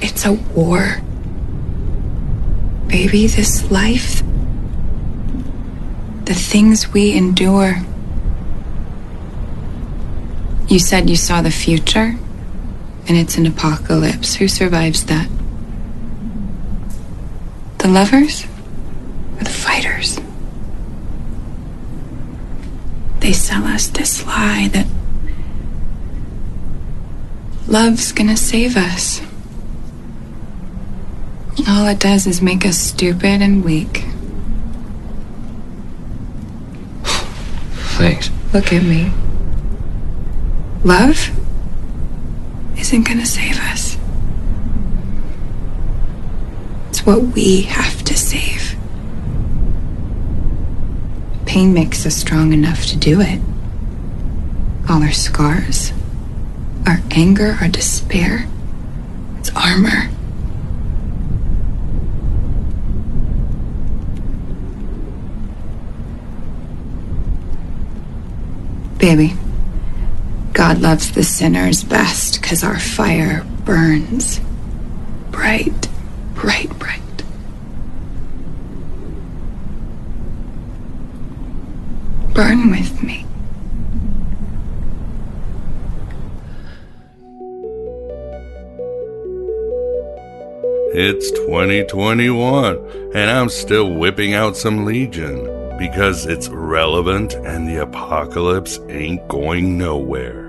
It's a war. Baby, this life, the things we endure. You said you saw the future, and it's an apocalypse. Who survives that? The lovers or the fighters? They sell us this lie that love's gonna save us. All it does is make us stupid and weak. Thanks. Look at me. Love isn't gonna save us. It's what we have to save. Pain makes us strong enough to do it. All our scars, our anger, our despair, it's armor. Baby, God loves the sinners best because our fire burns bright, bright, bright. Burn with me. It's 2021, and I'm still whipping out some Legion because it's relevant and the apocalypse ain't going nowhere.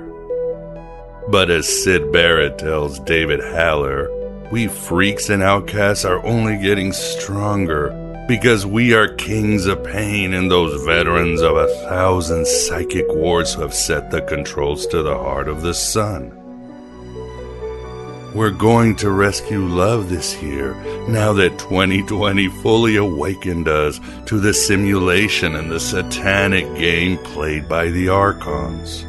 But as Syd Barrett tells David Haller, we freaks and outcasts are only getting stronger because we are kings of pain and those veterans of a thousand psychic wars who have set the controls to the heart of the sun. We're going to rescue love this year now that 2020 fully awakened us to the simulation and the satanic game played by the Archons.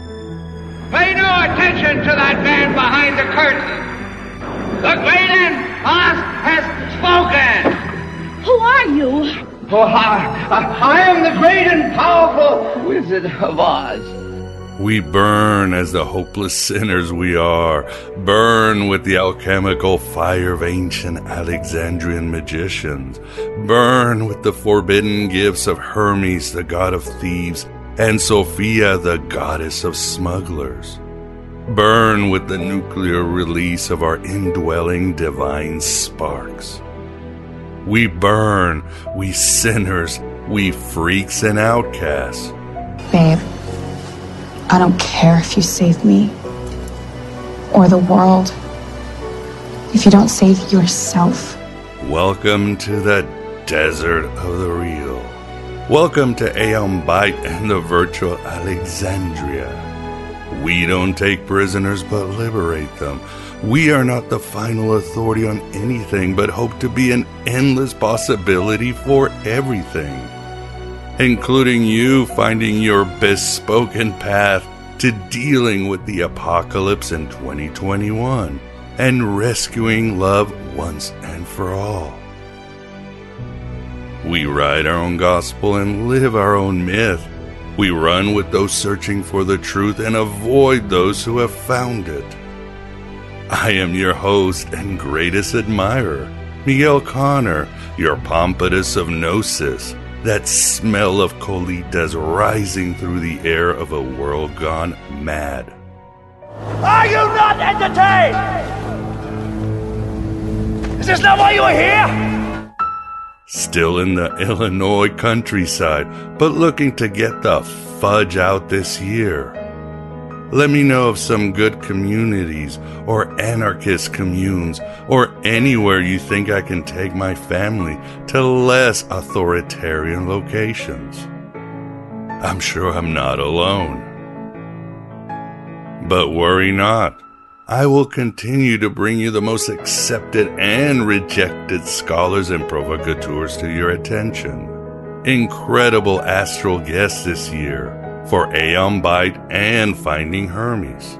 Pay no attention to that man behind the curtain. The great and Oz has spoken. Who are you? Oh, I, I, I am the great and powerful Wizard of Oz. We burn as the hopeless sinners we are, burn with the alchemical fire of ancient Alexandrian magicians, burn with the forbidden gifts of Hermes, the god of thieves, and Sophia, the goddess of smugglers. Burn with the nuclear release of our indwelling divine sparks. We burn, we sinners, we freaks and outcasts. Babe, I don't care if you save me or the world. If you don't save yourself, Welcome to the desert of the real. Welcome to Aeon Byte and the virtual Alexandria. We don't take prisoners but liberate them. We are not the final authority on anything but hope to be an endless possibility for everything, including you finding your bespoken path to dealing with the apocalypse in 2021 and rescuing love once and for all. We write our own gospel and live our own myth. We run with those searching for the truth and avoid those who have found it. I am your host and greatest admirer, Miguel Connor, your pompatus of gnosis, that smell of colitas rising through the air of a world gone mad. Are you not entertained? Is this not why you are here? Still in the Illinois countryside, but looking to get the fudge out this year. Let me know of some good communities or anarchist communes or anywhere you think I can take my family to less authoritarian locations. I'm sure I'm not alone. But worry not. I will continue to bring you the most accepted and rejected scholars and provocateurs to your attention. Incredible astral guests this year for Aeon Byte and Finding Hermes.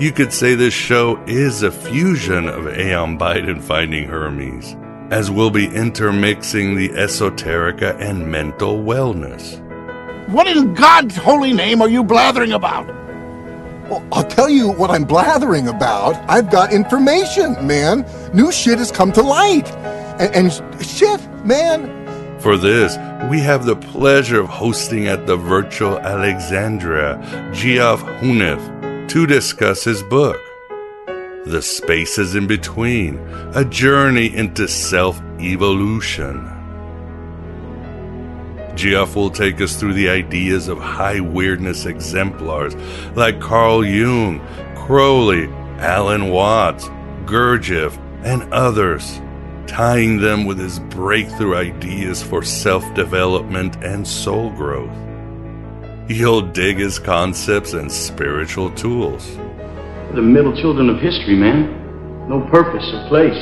You could say this show is a fusion of Aeon Byte and Finding Hermes, as we'll be intermixing the esoterica and mental wellness. What in God's holy name are you blathering about? Well, I'll tell you what I'm blathering about. I've got information, man. New shit has come to light. And, and shit, man. For this, we have the pleasure of hosting at the virtual Alexandria Geoff Huneff to discuss his book, The Spaces in Between A Journey into Self Evolution. Geoff will take us through the ideas of high weirdness exemplars like Carl Jung, Crowley, Alan Watts, Gurdjieff, and others, tying them with his breakthrough ideas for self development and soul growth. You'll dig his concepts and spiritual tools. The middle children of history, man. No purpose or place.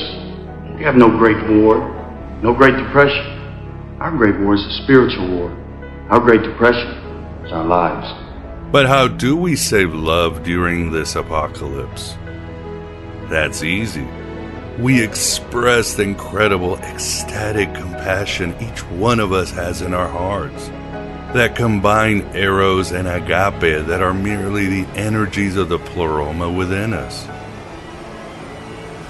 We have no great war, no great depression. Our great war is a spiritual war. Our great depression is our lives. But how do we save love during this apocalypse? That's easy. We express the incredible ecstatic compassion each one of us has in our hearts that combine eros and agape that are merely the energies of the pleroma within us.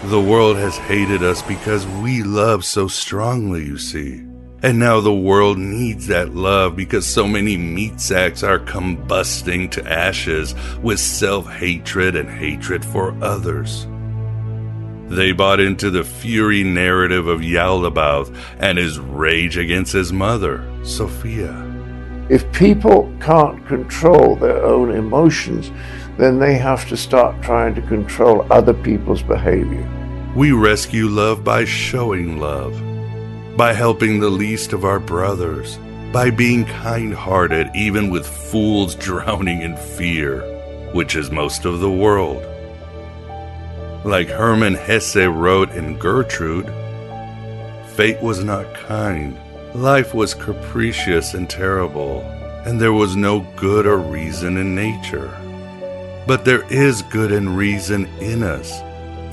The world has hated us because we love so strongly, you see. And now the world needs that love because so many meat sacks are combusting to ashes with self hatred and hatred for others. They bought into the fury narrative of Yaldabaoth and his rage against his mother, Sophia. If people can't control their own emotions, then they have to start trying to control other people's behavior. We rescue love by showing love, by helping the least of our brothers, by being kind hearted even with fools drowning in fear, which is most of the world. Like Hermann Hesse wrote in Gertrude, fate was not kind Life was capricious and terrible, and there was no good or reason in nature. But there is good and reason in us,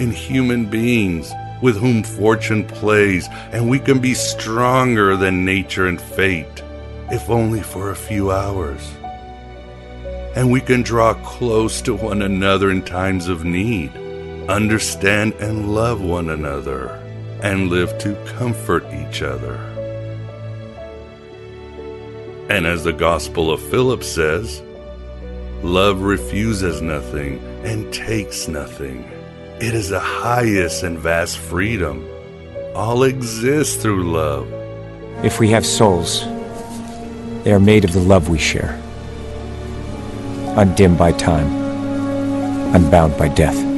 in human beings with whom fortune plays, and we can be stronger than nature and fate, if only for a few hours. And we can draw close to one another in times of need, understand and love one another, and live to comfort each other. And as the Gospel of Philip says, love refuses nothing and takes nothing. It is the highest and vast freedom. All exists through love. If we have souls, they are made of the love we share, undimmed by time, unbound by death.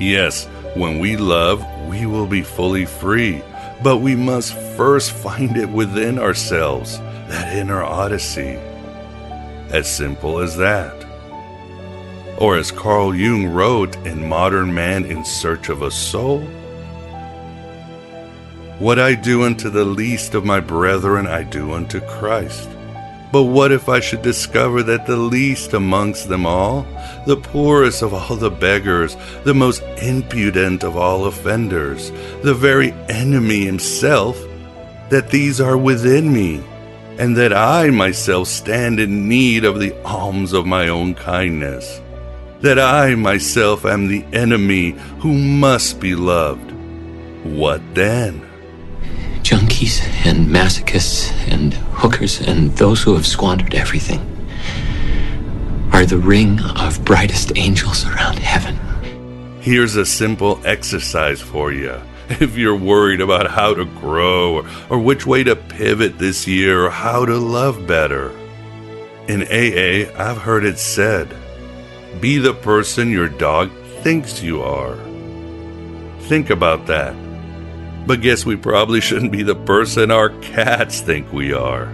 Yes, when we love, we will be fully free, but we must first find it within ourselves that inner odyssey. As simple as that. Or as Carl Jung wrote in Modern Man in Search of a Soul What I do unto the least of my brethren, I do unto Christ. But what if I should discover that the least amongst them all, the poorest of all the beggars, the most impudent of all offenders, the very enemy himself, that these are within me, and that I myself stand in need of the alms of my own kindness, that I myself am the enemy who must be loved. What then? Junkies and masochists and hookers and those who have squandered everything are the ring of brightest angels around heaven. Here's a simple exercise for you if you're worried about how to grow or, or which way to pivot this year or how to love better. In AA, I've heard it said be the person your dog thinks you are. Think about that. But guess we probably shouldn't be the person our cats think we are.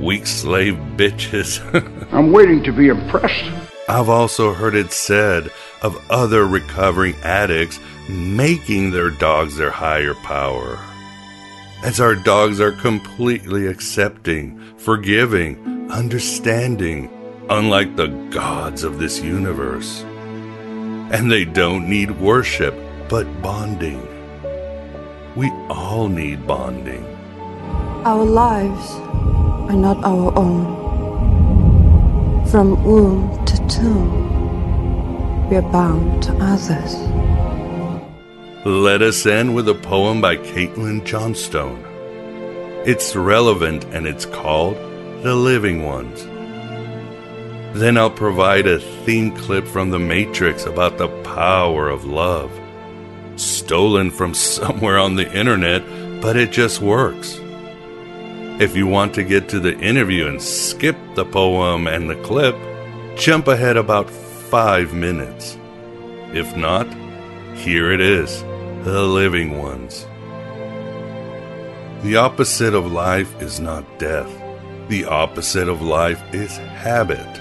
Weak slave bitches. I'm waiting to be impressed. I've also heard it said of other recovering addicts making their dogs their higher power. As our dogs are completely accepting, forgiving, understanding, unlike the gods of this universe. And they don't need worship, but bonding. We all need bonding. Our lives are not our own. From womb to tomb, we are bound to others. Let us end with a poem by Caitlin Johnstone. It's relevant and it's called The Living Ones. Then I'll provide a theme clip from The Matrix about the power of love. Stolen from somewhere on the internet, but it just works. If you want to get to the interview and skip the poem and the clip, jump ahead about five minutes. If not, here it is The Living Ones. The opposite of life is not death, the opposite of life is habit.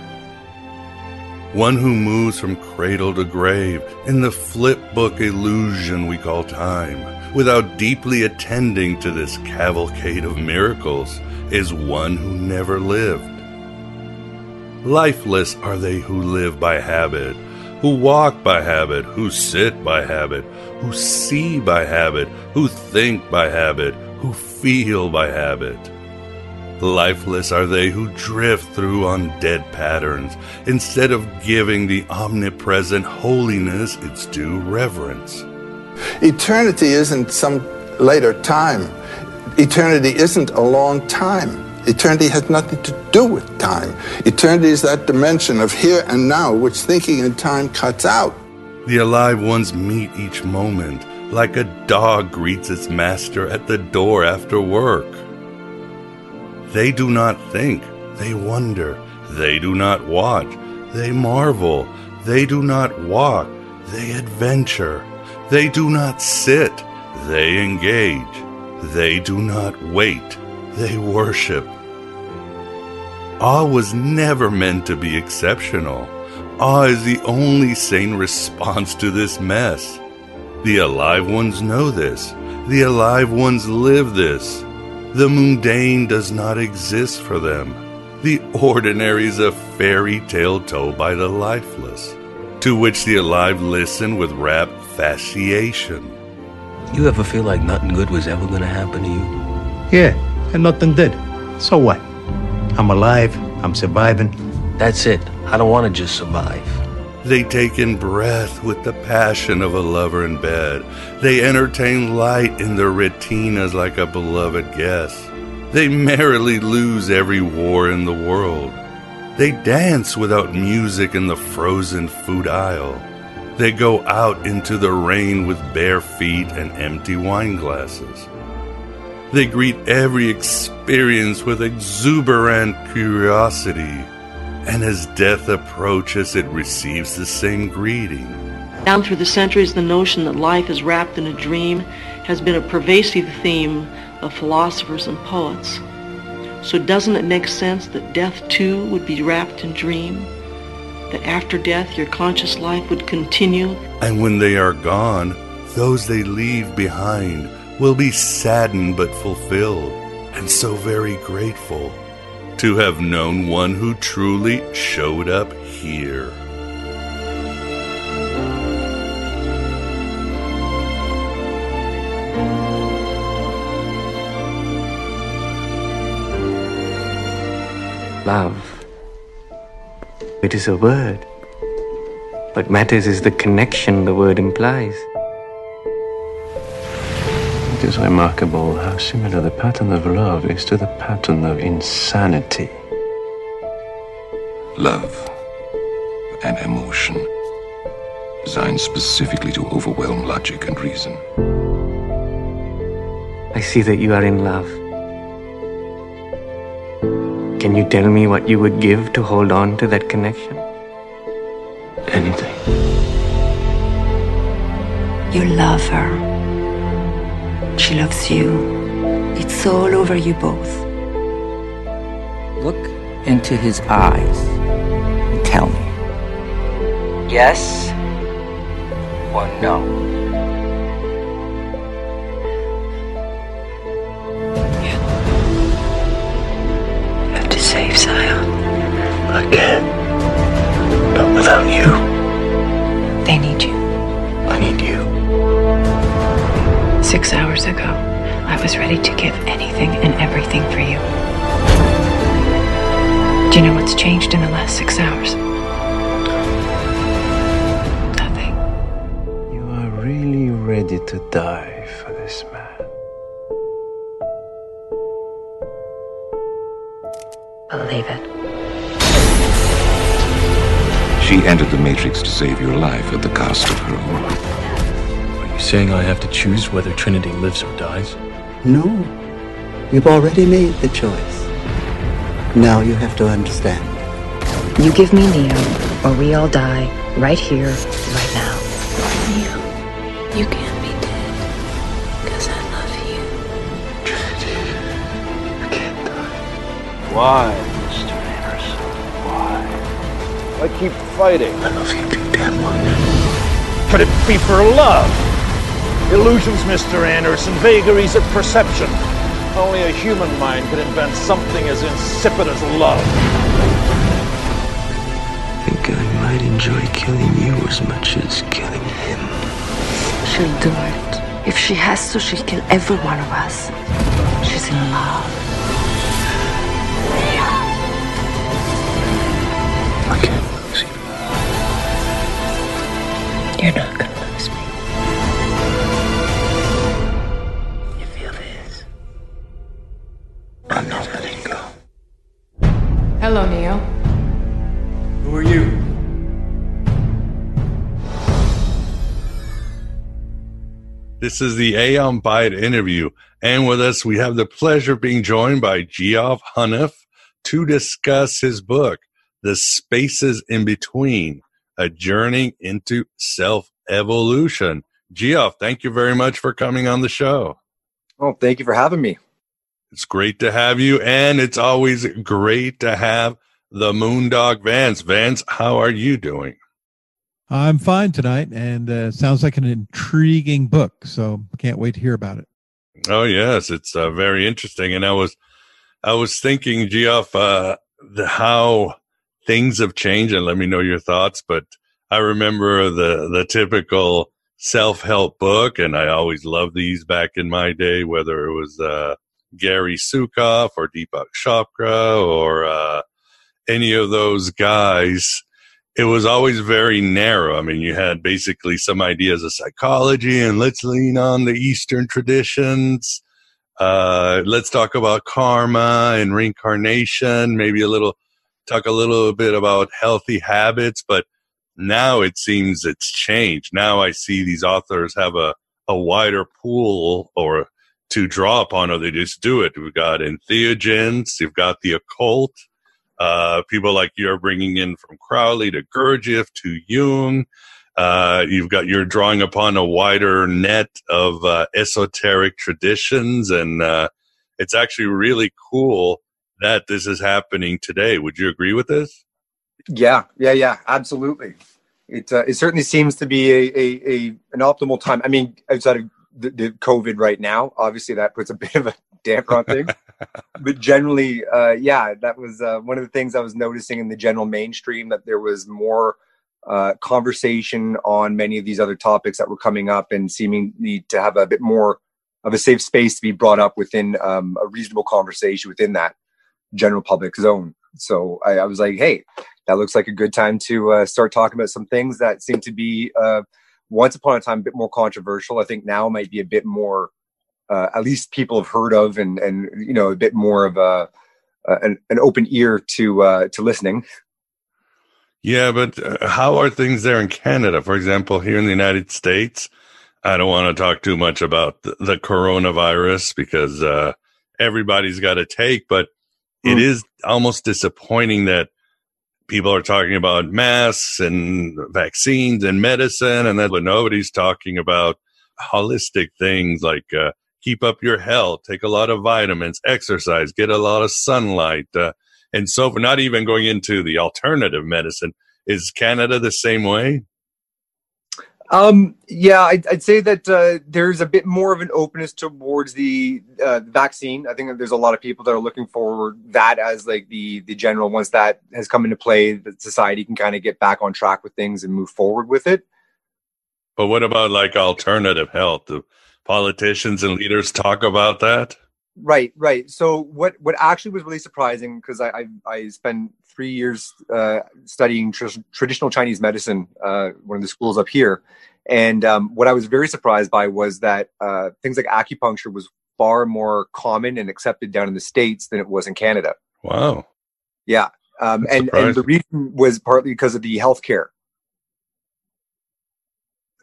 One who moves from cradle to grave in the flip book illusion we call time without deeply attending to this cavalcade of miracles, is one who never lived. Lifeless are they who live by habit, who walk by habit, who sit by habit, who see by habit, who think by habit, who feel by habit. Lifeless are they who drift through on dead patterns instead of giving the omnipresent holiness its due reverence. Eternity isn't some later time. Eternity isn't a long time. Eternity has nothing to do with time. Eternity is that dimension of here and now which thinking in time cuts out. The alive ones meet each moment like a dog greets its master at the door after work. They do not think, they wonder. They do not watch, they marvel. They do not walk, they adventure. They do not sit, they engage. They do not wait, they worship. Awe was never meant to be exceptional. Awe is the only sane response to this mess. The alive ones know this. The alive ones live this. The mundane does not exist for them. The ordinary is a fairy tale told by the lifeless, to which the alive listen with rapt fasciation. You ever feel like nothing good was ever going to happen to you? Yeah, and nothing did. So what? I'm alive, I'm surviving. That's it. I don't want to just survive. They take in breath with the passion of a lover in bed. They entertain light in their retinas like a beloved guest. They merrily lose every war in the world. They dance without music in the frozen food aisle. They go out into the rain with bare feet and empty wine glasses. They greet every experience with exuberant curiosity, and as death approaches, it receives the same greeting. Down through the centuries, the notion that life is wrapped in a dream has been a pervasive theme of philosophers and poets. So doesn't it make sense that death too would be wrapped in dream? That after death your conscious life would continue? And when they are gone, those they leave behind will be saddened but fulfilled, and so very grateful to have known one who truly showed up here. Love. It is a word. What matters is the connection the word implies. It is remarkable how similar the pattern of love is to the pattern of insanity. Love, an emotion designed specifically to overwhelm logic and reason. I see that you are in love. Can you tell me what you would give to hold on to that connection? Anything. You love her. She loves you. It's all over you both. Look into his eyes and tell me, Yes or no? You have to save Zion. I can. But without you, They need you. I need you. Six hours ago, I was ready to give anything and everything for you. Do you know what's changed in the last six hours? Nothing. You are really ready to die for this man. Believe it. She entered the Matrix to save your life at the cost of her own. Are you saying I have to choose whether Trinity lives or dies? No. You've already made the choice. Now you have to understand. You give me Neo, or we all die right here, right now. Neo, you can't be dead. Because I love you. Trinity, I can't die. Why, Mr. Anderson? Why? I keep fighting? I love you too damn much. Could it be for love? Illusions, Mr. Anderson, vagaries of perception. Only a human mind could invent something as insipid as love. I think I might enjoy killing you as much as killing him. She'll do it. If she has to, she'll kill every one of us. She's in love. I can't lose you. You're not gonna This is the Aeon Byte interview. And with us, we have the pleasure of being joined by Geoff Haniff to discuss his book, The Spaces in Between, A Journey into Self Evolution. Geoff, thank you very much for coming on the show. Oh, thank you for having me. It's great to have you. And it's always great to have the Moondog Vance. Vance, how are you doing? I'm fine tonight, and uh, sounds like an intriguing book. So can't wait to hear about it. Oh yes, it's uh, very interesting. And I was, I was thinking, Geoff, uh, the, how things have changed, and let me know your thoughts. But I remember the the typical self help book, and I always loved these back in my day, whether it was uh, Gary Zukav or Deepak Chopra or uh, any of those guys it was always very narrow. I mean, you had basically some ideas of psychology and let's lean on the Eastern traditions. Uh, let's talk about karma and reincarnation, maybe a little, talk a little bit about healthy habits. But now it seems it's changed. Now I see these authors have a, a wider pool or to draw upon, or they just do it. We've got entheogens, you've got the occult, uh, people like you're bringing in from Crowley to Gurdjieff to Jung. Uh, you've got you're drawing upon a wider net of uh, esoteric traditions, and uh, it's actually really cool that this is happening today. Would you agree with this? Yeah, yeah, yeah, absolutely. It uh, it certainly seems to be a, a, a an optimal time. I mean, outside of the, the COVID right now, obviously that puts a bit of a damper on things. but generally, uh, yeah, that was uh, one of the things I was noticing in the general mainstream that there was more uh, conversation on many of these other topics that were coming up and seemingly to have a bit more of a safe space to be brought up within um, a reasonable conversation within that general public zone. So I, I was like, hey, that looks like a good time to uh, start talking about some things that seem to be uh, once upon a time a bit more controversial. I think now might be a bit more uh, at least people have heard of and and you know a bit more of a uh, an, an open ear to uh, to listening. Yeah, but uh, how are things there in Canada? For example, here in the United States, I don't want to talk too much about the, the coronavirus because uh, everybody's got a take, but mm. it is almost disappointing that people are talking about masks and vaccines and medicine, and that nobody's talking about holistic things like uh, keep up your health, take a lot of vitamins, exercise, get a lot of sunlight, uh, and so for not even going into the alternative medicine. Is Canada the same way? Um, yeah, I'd, I'd say that uh, there's a bit more of an openness towards the uh, vaccine. I think that there's a lot of people that are looking for that as like the the general. Once that has come into play, that society can kind of get back on track with things and move forward with it. But what about like alternative health? Politicians and leaders talk about that? Right, right. So what what actually was really surprising because I, I I spent three years uh, studying tr- traditional Chinese medicine, uh, one of the schools up here, and um, what I was very surprised by was that uh, things like acupuncture was far more common and accepted down in the states than it was in Canada. Wow. Yeah, um, and and the reason was partly because of the healthcare.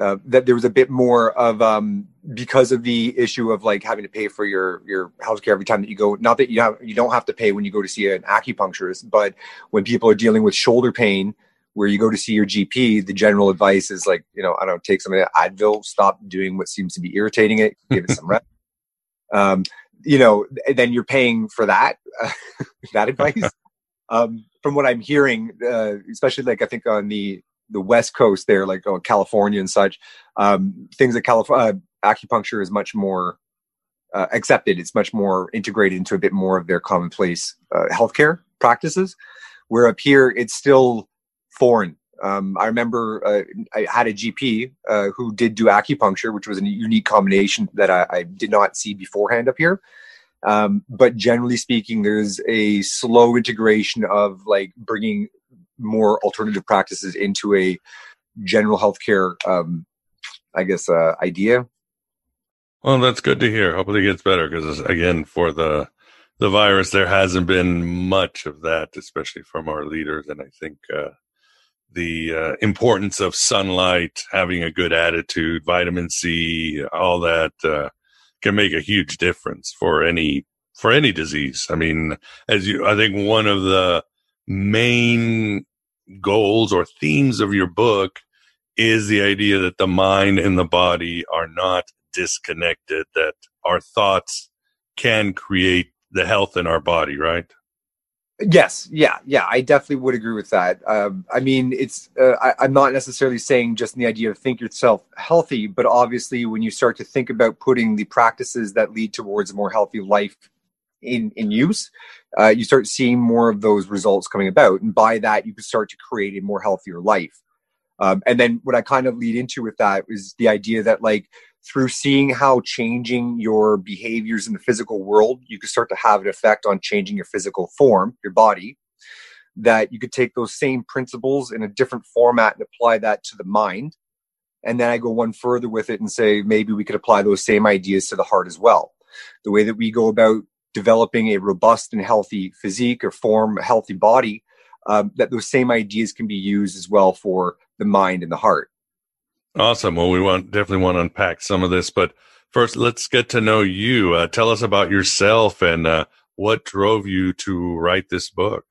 Uh, that there was a bit more of um, because of the issue of like having to pay for your your healthcare every time that you go. Not that you have you don't have to pay when you go to see an acupuncturist, but when people are dealing with shoulder pain, where you go to see your GP, the general advice is like you know I don't take some of that Advil, stop doing what seems to be irritating it, give it some rest. Um, you know, then you're paying for that uh, that advice. um, from what I'm hearing, uh, especially like I think on the the West Coast there, like oh, California and such, um, things that California uh, acupuncture is much more uh, accepted. It's much more integrated into a bit more of their commonplace uh, healthcare practices. Where up here, it's still foreign. Um, I remember uh, I had a GP uh, who did do acupuncture, which was a unique combination that I, I did not see beforehand up here. Um, but generally speaking, there's a slow integration of like bringing more alternative practices into a general healthcare, um, I guess, uh, idea. Well, that's good to hear. Hopefully, it gets better because again, for the the virus, there hasn't been much of that, especially from our leaders, and I think. Uh, the uh, importance of sunlight, having a good attitude, vitamin C, all that uh, can make a huge difference for any for any disease. I mean, as you, I think one of the main goals or themes of your book is the idea that the mind and the body are not disconnected, that our thoughts can create the health in our body, right? Yes, yeah, yeah, I definitely would agree with that. Um, I mean, it's uh, I, am not necessarily saying just in the idea of think yourself healthy, but obviously when you start to think about putting the practices that lead towards a more healthy life in in use, uh, you start seeing more of those results coming about, and by that you can start to create a more healthier life. Um, and then what I kind of lead into with that is the idea that like through seeing how changing your behaviors in the physical world, you could start to have an effect on changing your physical form, your body. That you could take those same principles in a different format and apply that to the mind. And then I go one further with it and say maybe we could apply those same ideas to the heart as well. The way that we go about developing a robust and healthy physique or form a healthy body, um, that those same ideas can be used as well for the mind and the heart. Awesome. Well, we want definitely want to unpack some of this, but first, let's get to know you. Uh, tell us about yourself and uh, what drove you to write this book.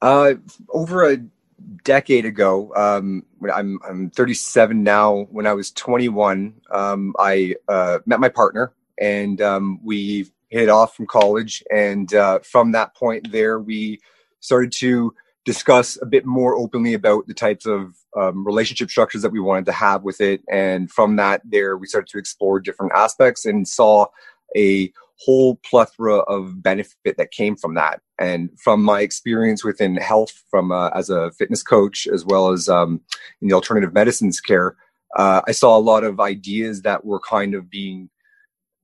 Uh, over a decade ago, um, I'm I'm 37 now. When I was 21, um, I uh, met my partner, and um, we hit off from college. And uh, from that point, there we started to discuss a bit more openly about the types of um, relationship structures that we wanted to have with it. And from that, there we started to explore different aspects and saw a whole plethora of benefit that came from that. And from my experience within health, from uh, as a fitness coach as well as um, in the alternative medicines care, uh, I saw a lot of ideas that were kind of being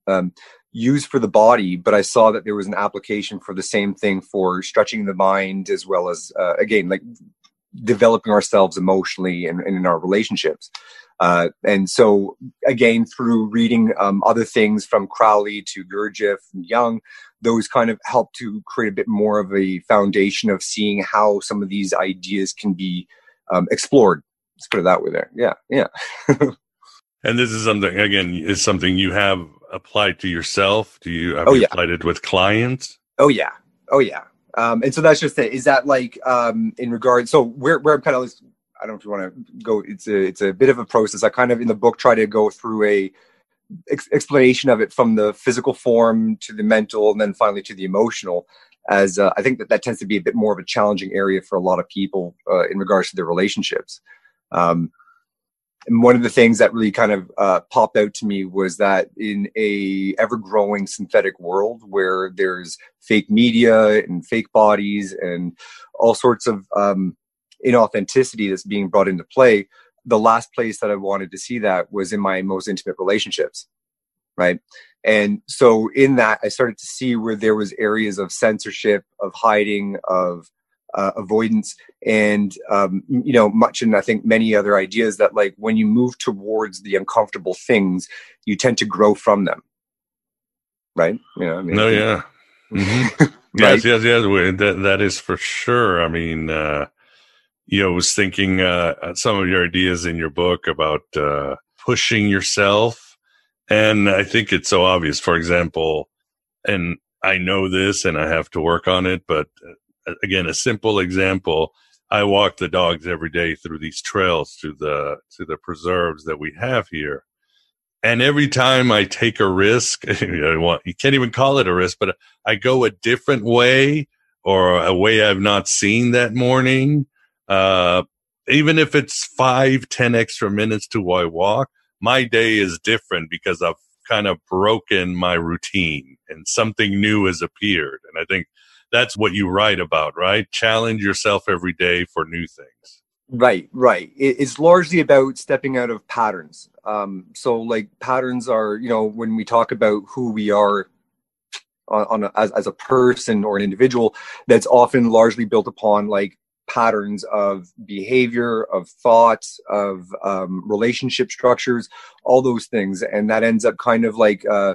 um, used for the body, but I saw that there was an application for the same thing for stretching the mind as well as uh, again like developing ourselves emotionally and, and in our relationships. Uh, and so again, through reading um, other things from Crowley to Gurdjieff and Jung, those kind of help to create a bit more of a foundation of seeing how some of these ideas can be um, explored. Let's put it that way. There, yeah, yeah. and this is something again is something you have applied to yourself? Do you have oh, you yeah. applied it with clients? Oh yeah, oh yeah. Um, and so that's just it. Is that like um, in regard? So where where I'm kind of I don't know if you want to go. It's a it's a bit of a process. I kind of in the book try to go through a ex- explanation of it from the physical form to the mental, and then finally to the emotional. as uh, I think that that tends to be a bit more of a challenging area for a lot of people uh, in regards to their relationships. Um, and one of the things that really kind of uh, popped out to me was that in a ever-growing synthetic world where there's fake media and fake bodies and all sorts of um, inauthenticity that's being brought into play, the last place that I wanted to see that was in my most intimate relationships, right? And so in that, I started to see where there was areas of censorship, of hiding, of uh, avoidance and um, you know much and i think many other ideas that like when you move towards the uncomfortable things you tend to grow from them. Right? You know I mean, no yeah. Mm-hmm. yes yes yes that, that is for sure. I mean uh you know was thinking uh some of your ideas in your book about uh pushing yourself and i think it's so obvious. For example and i know this and i have to work on it but again, a simple example. I walk the dogs every day through these trails, through the to the preserves that we have here. And every time I take a risk, you can't even call it a risk, but I go a different way or a way I've not seen that morning. Uh, even if it's five, ten extra minutes to I walk, my day is different because I've kind of broken my routine and something new has appeared. And I think that's what you write about, right? Challenge yourself every day for new things. Right, right. It's largely about stepping out of patterns. Um, so, like patterns are, you know, when we talk about who we are on, on a, as, as a person or an individual, that's often largely built upon like patterns of behavior, of thoughts, of um, relationship structures, all those things, and that ends up kind of like uh,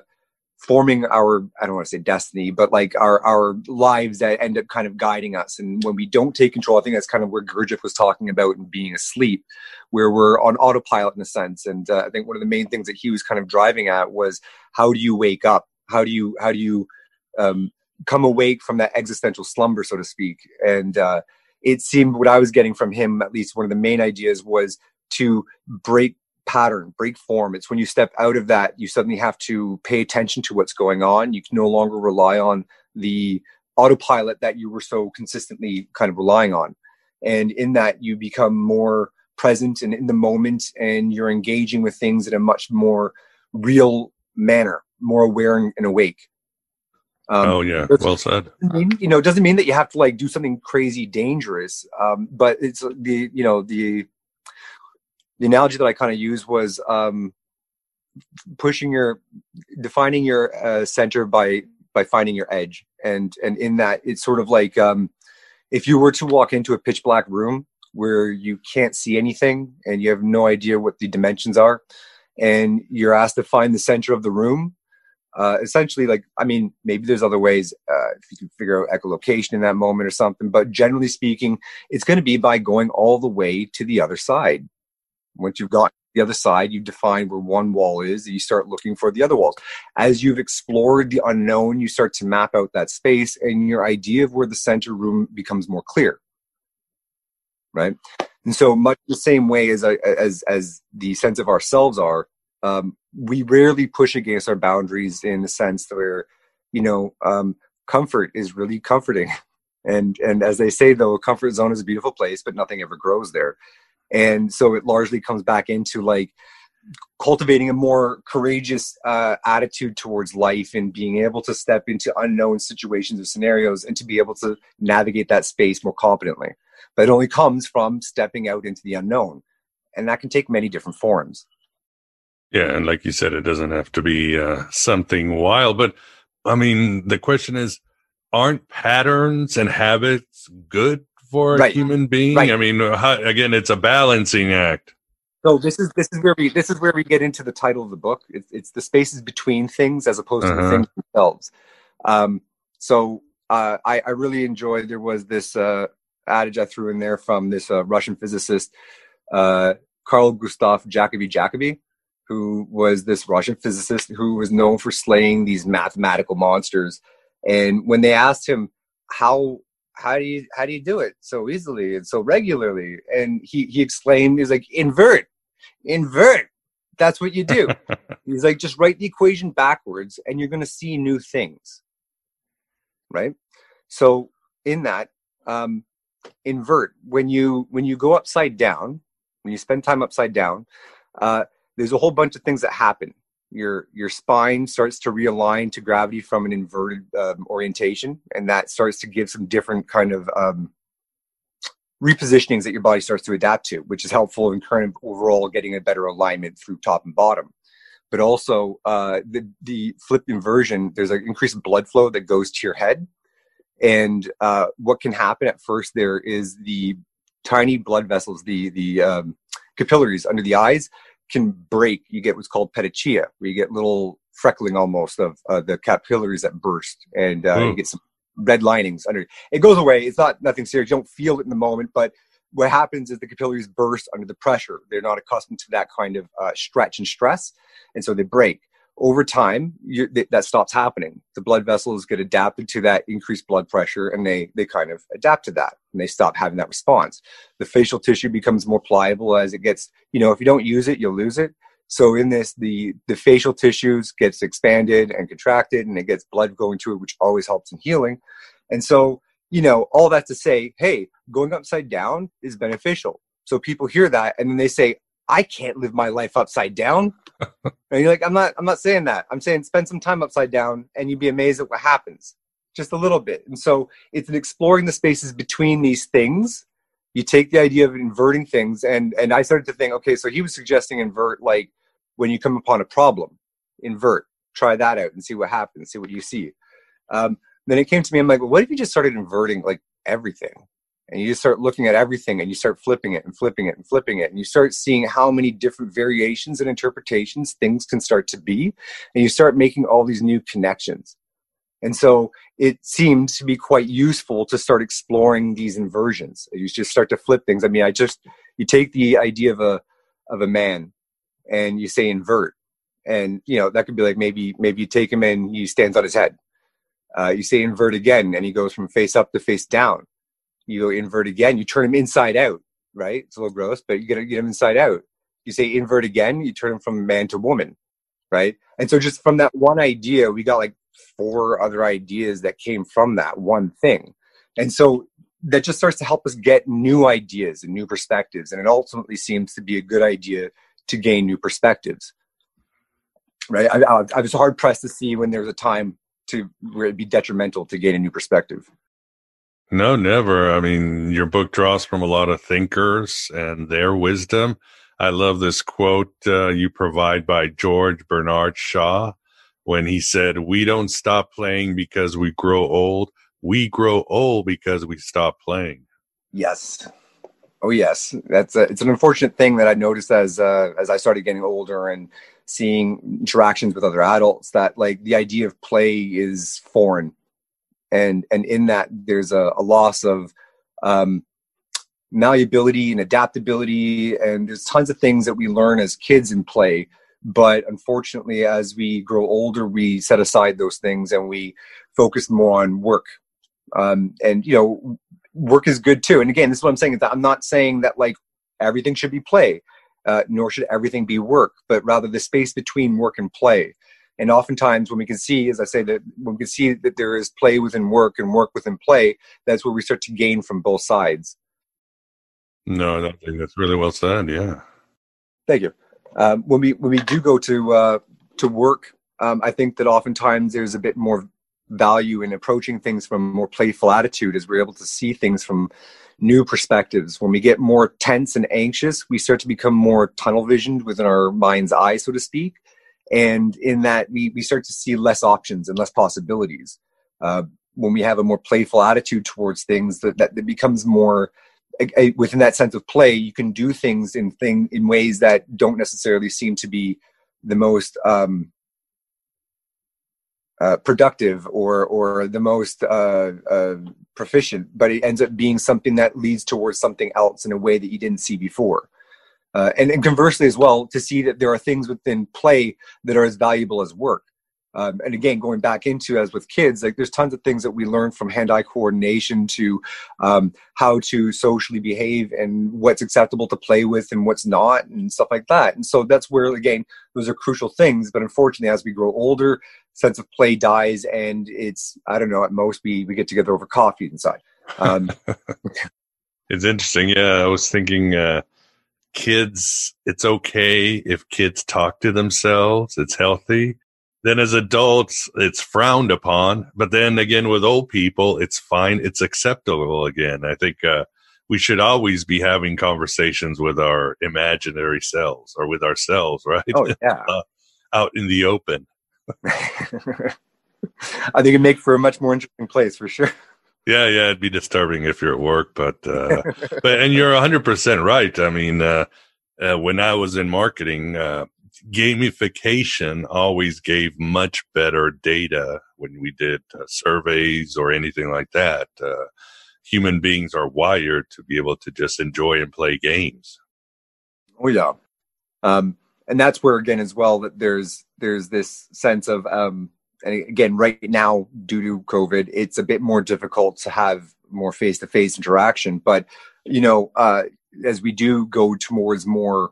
forming our i don't want to say destiny but like our our lives that end up kind of guiding us. And when we don't take control i think that's kind of where gurdjieff was talking about and being asleep where we're on autopilot in a sense. And uh, i think one of the main things that he was kind of driving at was how do you wake up? How do you how do you um, come awake from that existential slumber so to speak? And uh, it seemed what i was getting from him at least one of the main ideas was to break pattern, break form. It's when you step out of that, you suddenly have to pay attention to what's going on. You can no longer rely on the autopilot that you were so consistently kind of relying on. And in that, you become more present and in the moment, and you're engaging with things in a much more real manner, more aware and awake. Um, oh yeah, well said. you know, it doesn't mean that you have to like do something crazy dangerous, um, but it's the you know the the analogy that I kind of used was um, pushing your defining your uh, center by by finding your edge. And and in that it's sort of like um, if you were to walk into a pitch black room where you can't see anything and you have no idea what the dimensions are and you're asked to find the center of the room uh, essentially like i mean maybe there's other ways uh, if you can figure out echolocation in that moment or something but generally speaking it's going to be by going all the way to the other side once you've got the other side, you define where one wall is, and you start looking for the other walls. As you've explored the unknown, you start to map out that space, and your idea of where the center room becomes more clear. Right, and so much the same way as as as the sense of ourselves are, um, we rarely push against our boundaries in the sense where, you know, um, comfort is really comforting. And and as they say, though, a comfort zone is a beautiful place, but nothing ever grows there and so it largely comes back into like cultivating a more courageous uh, attitude towards life and being able to step into unknown situations or scenarios and to be able to navigate that space more competently. But it only comes from stepping out into the unknown. And that can take many different forms. Yeah and like you said it doesn't have to be uh, something wild. But i mean the question is aren't patterns and habits good for a right. human being? Right. I mean, how, again, it's a balancing act. So this is this is where we this is where we get into the title of the book. It's, it's the spaces between things as opposed uh-huh. to the uh-huh. things themselves. Um, so uh, I, I really enjoyed. There was this uh, adage I threw in there from this uh, Russian physicist, uh, Carl Gustav Jacob Jacobi, who was this Russian physicist who was known for slaying these mathematical monsters. And when they asked him how how do you how do you do it so easily and so regularly? And he he explained he's like invert invert. That's what you do. He's like just write the equation backwards and you're going to see new things. Right? So in that, um, invert when you when you go upside down, when you spend time upside down, uh, there's a whole bunch of things that happen. Your your spine starts to realign to gravity from an inverted um, orientation, and that starts to give some different kind of um, repositionings that your body starts to adapt to, which is helpful in kind of overall getting a better alignment through top and bottom. But also uh, the the flip inversion, there's an increased blood flow that goes to your head, and uh, what can happen at first there is the tiny blood vessels, the the um, capillaries under the eyes can break. You get what's called petechia, where you get little freckling almost of uh, the capillaries that burst, and uh, mm. you get some red linings under. It goes away. It's not nothing serious. You don't feel it in the moment, but what happens is the capillaries burst under the pressure. They're not accustomed to that kind of uh, stretch and stress, and so they break over time th- that stops happening. The blood vessels get adapted to that increased blood pressure and they they kind of adapt to that and they stop having that response. The facial tissue becomes more pliable as it gets you know if you don't use it you'll lose it. So in this the the facial tissues gets expanded and contracted and it gets blood going to it which always helps in healing. And so you know all that to say hey going upside down is beneficial. So people hear that and then they say i can't live my life upside down and you're like, I'm not, I'm not saying that. I'm saying spend some time upside down and you'd be amazed at what happens. Just a little bit. And so it's an exploring the spaces between these things. You take the idea of inverting things and and I started to think, okay, so he was suggesting invert like when you come upon a problem, invert, try that out and see what happens, see what you see. Um, then it came to me, I'm like, well, what if you just started inverting like everything? And you start looking at everything and you start flipping it and flipping it and flipping it and you start seeing how many different variations and interpretations things can start to be and you start making all these new connections. And so it seemed to be quite useful to start exploring these inversions. You just start to flip things. I mean i just you take the idea of a of a man and you say invert. And you know that could be like maybe maybe you take him and he stands on his head. Uh, you say invert again and he goes from face up to face down you invert again, you turn them inside out, right? It's a little gross, but you get, get them inside out. You say invert again, you turn them from man to woman, right? And so just from that one idea, we got like four other ideas that came from that one thing. And so that just starts to help us get new ideas and new perspectives. And it ultimately seems to be a good idea to gain new perspectives. Right? I, I, I was hard pressed to see when there's a time to where it'd be detrimental to gain a new perspective. No, never. I mean, your book draws from a lot of thinkers and their wisdom. I love this quote uh, you provide by George Bernard Shaw when he said, We don't stop playing because we grow old. We grow old because we stop playing. Yes. Oh, yes. That's a, it's an unfortunate thing that I noticed as uh, as I started getting older and seeing interactions with other adults that like the idea of play is foreign and and in that there's a, a loss of um, malleability and adaptability and there's tons of things that we learn as kids in play. But unfortunately as we grow older we set aside those things and we focus more on work. Um, and you know work is good too. And again this is what i'm saying is that i'm not saying that like everything should be play uh, nor should everything be work but rather the space between work and play and oftentimes, when we can see, as I say, that when we can see that there is play within work and work within play, that's where we start to gain from both sides. No, I don't think that's really well said. Yeah. Thank you. Um, when we when we do go to uh, to work, um, I think that oftentimes there's a bit more value in approaching things from a more playful attitude, as we're able to see things from new perspectives. When we get more tense and anxious, we start to become more tunnel visioned within our mind's eye, so to speak and in that we, we start to see less options and less possibilities uh, when we have a more playful attitude towards things that, that, that becomes more within that sense of play you can do things in thing in ways that don't necessarily seem to be the most um, uh, productive or or the most uh, uh, proficient, but it ends up being something that leads towards something else in a way that you didn't see before. Uh, and, and, conversely as well to see that there are things within play that are as valuable as work. Um, and again going back into as with kids like there's tons of things that we learn from hand-eye coordination to um, how to socially behave and what's acceptable to play with and what's not and stuff like that. And so that's where again those are crucial things. But unfortunately as we grow older sense of play dies and it's i don't know at most we we get together over coffee inside. Um, it's interesting. Yeah i was thinking uh kids it's okay if kids talk to themselves it's healthy. Then as adults it's frowned upon but then again with old people it's fine it's acceptable again. I think uh we should always be having conversations with our imaginary selves or with ourselves right? Oh yeah. Uh, out in the open. I think it'd make for a much more interesting place for sure. Yeah, yeah, it'd be disturbing if you're at work, but uh, but and you're 100 percent right. I mean, uh, uh, when I was in marketing, uh, gamification always gave much better data when we did uh, surveys or anything like that. Uh, human beings are wired to be able to just enjoy and play games. Oh yeah, um, and that's where again as well that there's there's this sense of um, and again, right now, due to COVID, it's a bit more difficult to have more face to face interaction. But, you know, uh, as we do go towards more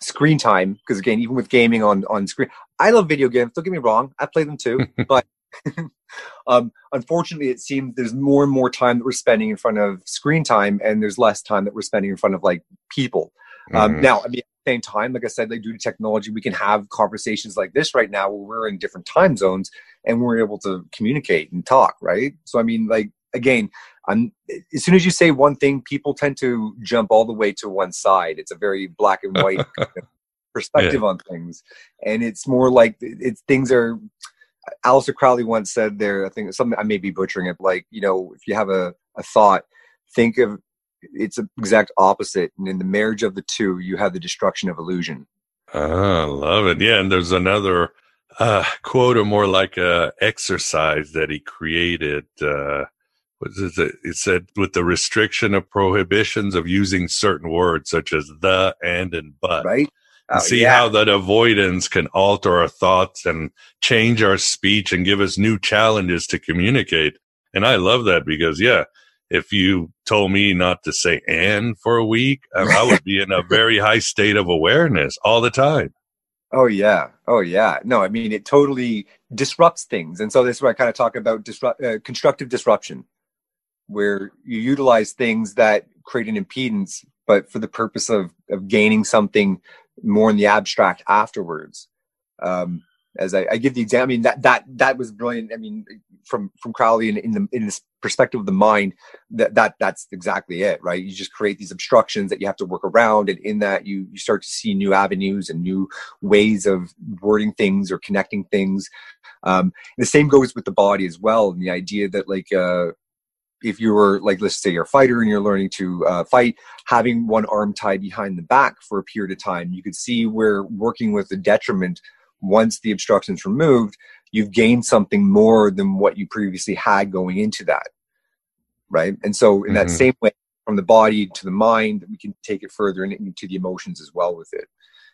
screen time, because again, even with gaming on, on screen, I love video games. Don't get me wrong. I play them too. but um, unfortunately, it seems there's more and more time that we're spending in front of screen time and there's less time that we're spending in front of like people. Um, Mm-hmm. now, I mean, same time, like I said, like due to technology, we can have conversations like this right now where we're in different time zones and we're able to communicate and talk, right? So, I mean, like again, I'm, as soon as you say one thing, people tend to jump all the way to one side. It's a very black and white kind of perspective Yeah. on things, and it's more like it's things are. Aleister Crowley once said there, I think something I may be butchering it, like you know, if you have a, a thought, think of it's the exact opposite, and in the marriage of the two, you have the destruction of illusion. Ah, love it. Yeah, and there's another uh, quote, or more like a exercise that he created. Uh, what is it? It said, "With the restriction of prohibitions of using certain words such as the, and, and but." Right. Oh, see yeah. how that avoidance can alter our thoughts and change our speech and give us new challenges to communicate. And I love that because, yeah, if you told me not to say and for a week, I, would be in a very high state of awareness all the time. Oh yeah, oh yeah. No, I mean it totally disrupts things, and so this is where I kind of talk about disrupt, uh, constructive disruption, where you utilize things that create an impedance, but for the purpose of of gaining something more in the abstract afterwards. Um, as I, I give the example, I mean that that that was brilliant. I mean, from from Crowley in, in the in this perspective of the mind, that that that's exactly it, right? You just create these obstructions that you have to work around, and in that you you start to see new avenues and new ways of wording things or connecting things. Um, the same goes with the body as well, and the idea that like uh, if you were like let's say you're a fighter and you're learning to uh, fight, having one arm tied behind the back for a period of time, you could see where working with the detriment once the obstruction's removed, you've gained something more than what you previously had going into that. Right. And so, in that Mhm. same way, from the body to the mind, we can take it further and into the emotions as well with it.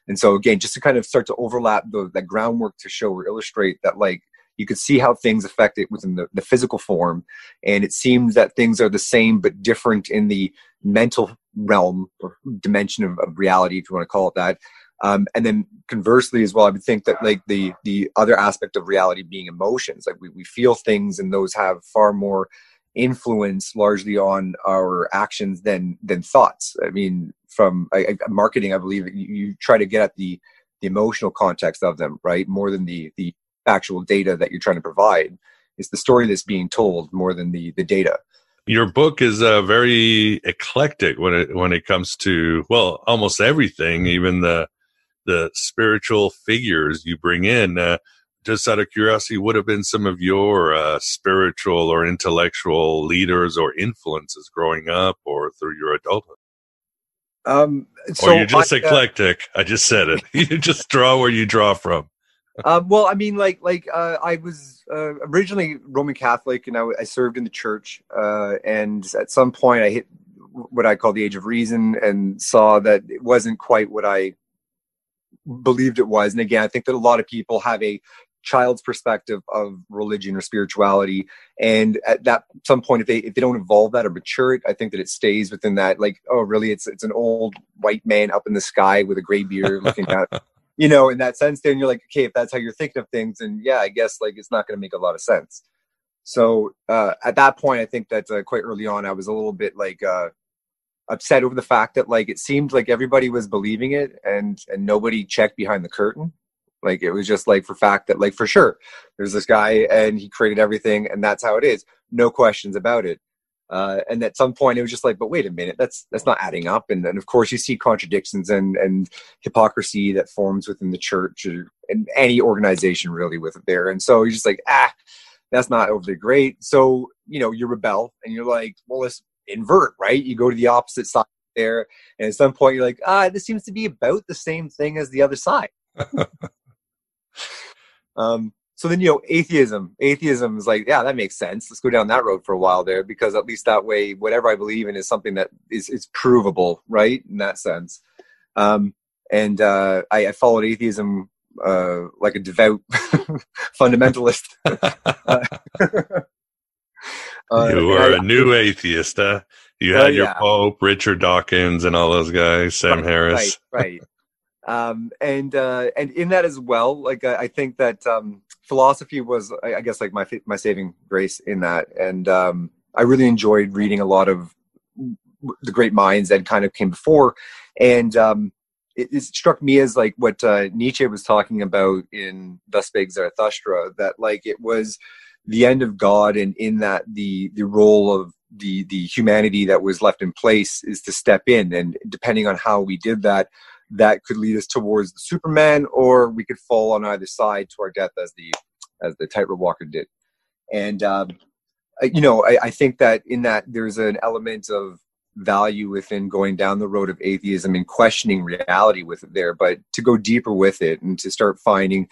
And so, again, just to kind of start to overlap the, that groundwork to show or illustrate that, like, you could see how things affect it within the, the physical form. And it seems that things are the same but different in the mental realm or dimension of, of reality, if you want to call it that. Um, and then conversely as well, I would think that like the the other aspect of reality being emotions, like we, we feel things and those have far more influence largely on our actions than than thoughts. I mean, from I, I, marketing, I believe you, you try to get at the the emotional context of them, right? More than the the actual data that you're trying to provide. It's the story that's being told more than the the data. Your book is uh, very eclectic when it when it comes to well, almost everything, even the the spiritual figures you bring in. Uh, just out of curiosity, what have been some of your uh, spiritual or intellectual leaders or influences growing up or through your adulthood? Um, or you're just I, uh, eclectic. I just said it. you just draw where you draw from. um, well, I mean, like, like uh, I was uh, originally Roman Catholic, and I, I served in the church. Uh, and at some point, I hit what I call the age of reason, and saw that it wasn't quite what I believed it was. And again, I think that a lot of people have a child's perspective of religion or spirituality, and at that some point, if they if they don't evolve that or mature it, I think that it stays within that. Like, oh, really? It's it's an old white man up in the sky with a gray beard looking down. you know, in that sense, then you're like, okay, if that's how you're thinking of things, and yeah, I guess like it's not going to make a lot of sense. So uh, at that point, I think that uh, quite early on, I was a little bit like uh, upset over the fact that like it seemed like everybody was believing it, and and nobody checked behind the curtain. Like it was just like for fact that like for sure, there's this guy and he created everything, and that's how it is. No questions about it. Uh, and at some point, it was just like, but wait a minute, that's that's not adding up. And then, of course, you see contradictions and and hypocrisy that forms within the church or and any organization really with it there. And so you're just like, ah, that's not overly great. So you know, you rebel and you're like, well, let's invert, right? You go to the opposite side there, and at some point, you're like, ah, this seems to be about the same thing as the other side. um, so then you know atheism atheism is like yeah that makes sense let's go down that road for a while there because at least that way whatever i believe in is something that is, is provable right in that sense um, and uh, I, I, followed atheism uh, like a devout fundamentalist uh, you were a new atheist huh? You had your yeah. pope richard dawkins and all those guys sam right, harris. right right. Um, and uh, and in that as well like I, I think that um, philosophy was I, guess like my my saving grace in that. And um, i really enjoyed reading a lot of the great minds that kind of came before. And um, it, it, struck me as like what uh, nietzsche was talking about in thus spake zarathustra that like it was the end of god and in that the the role of the the humanity that was left in place is to step in and depending on how we did that that could lead us towards the Superman, or we could fall on either side to our death as the as the tightrope walker did. And um, you know, I, I think that in that there's an element of value within going down the road of atheism and questioning reality with it there, but to go deeper with it and to start finding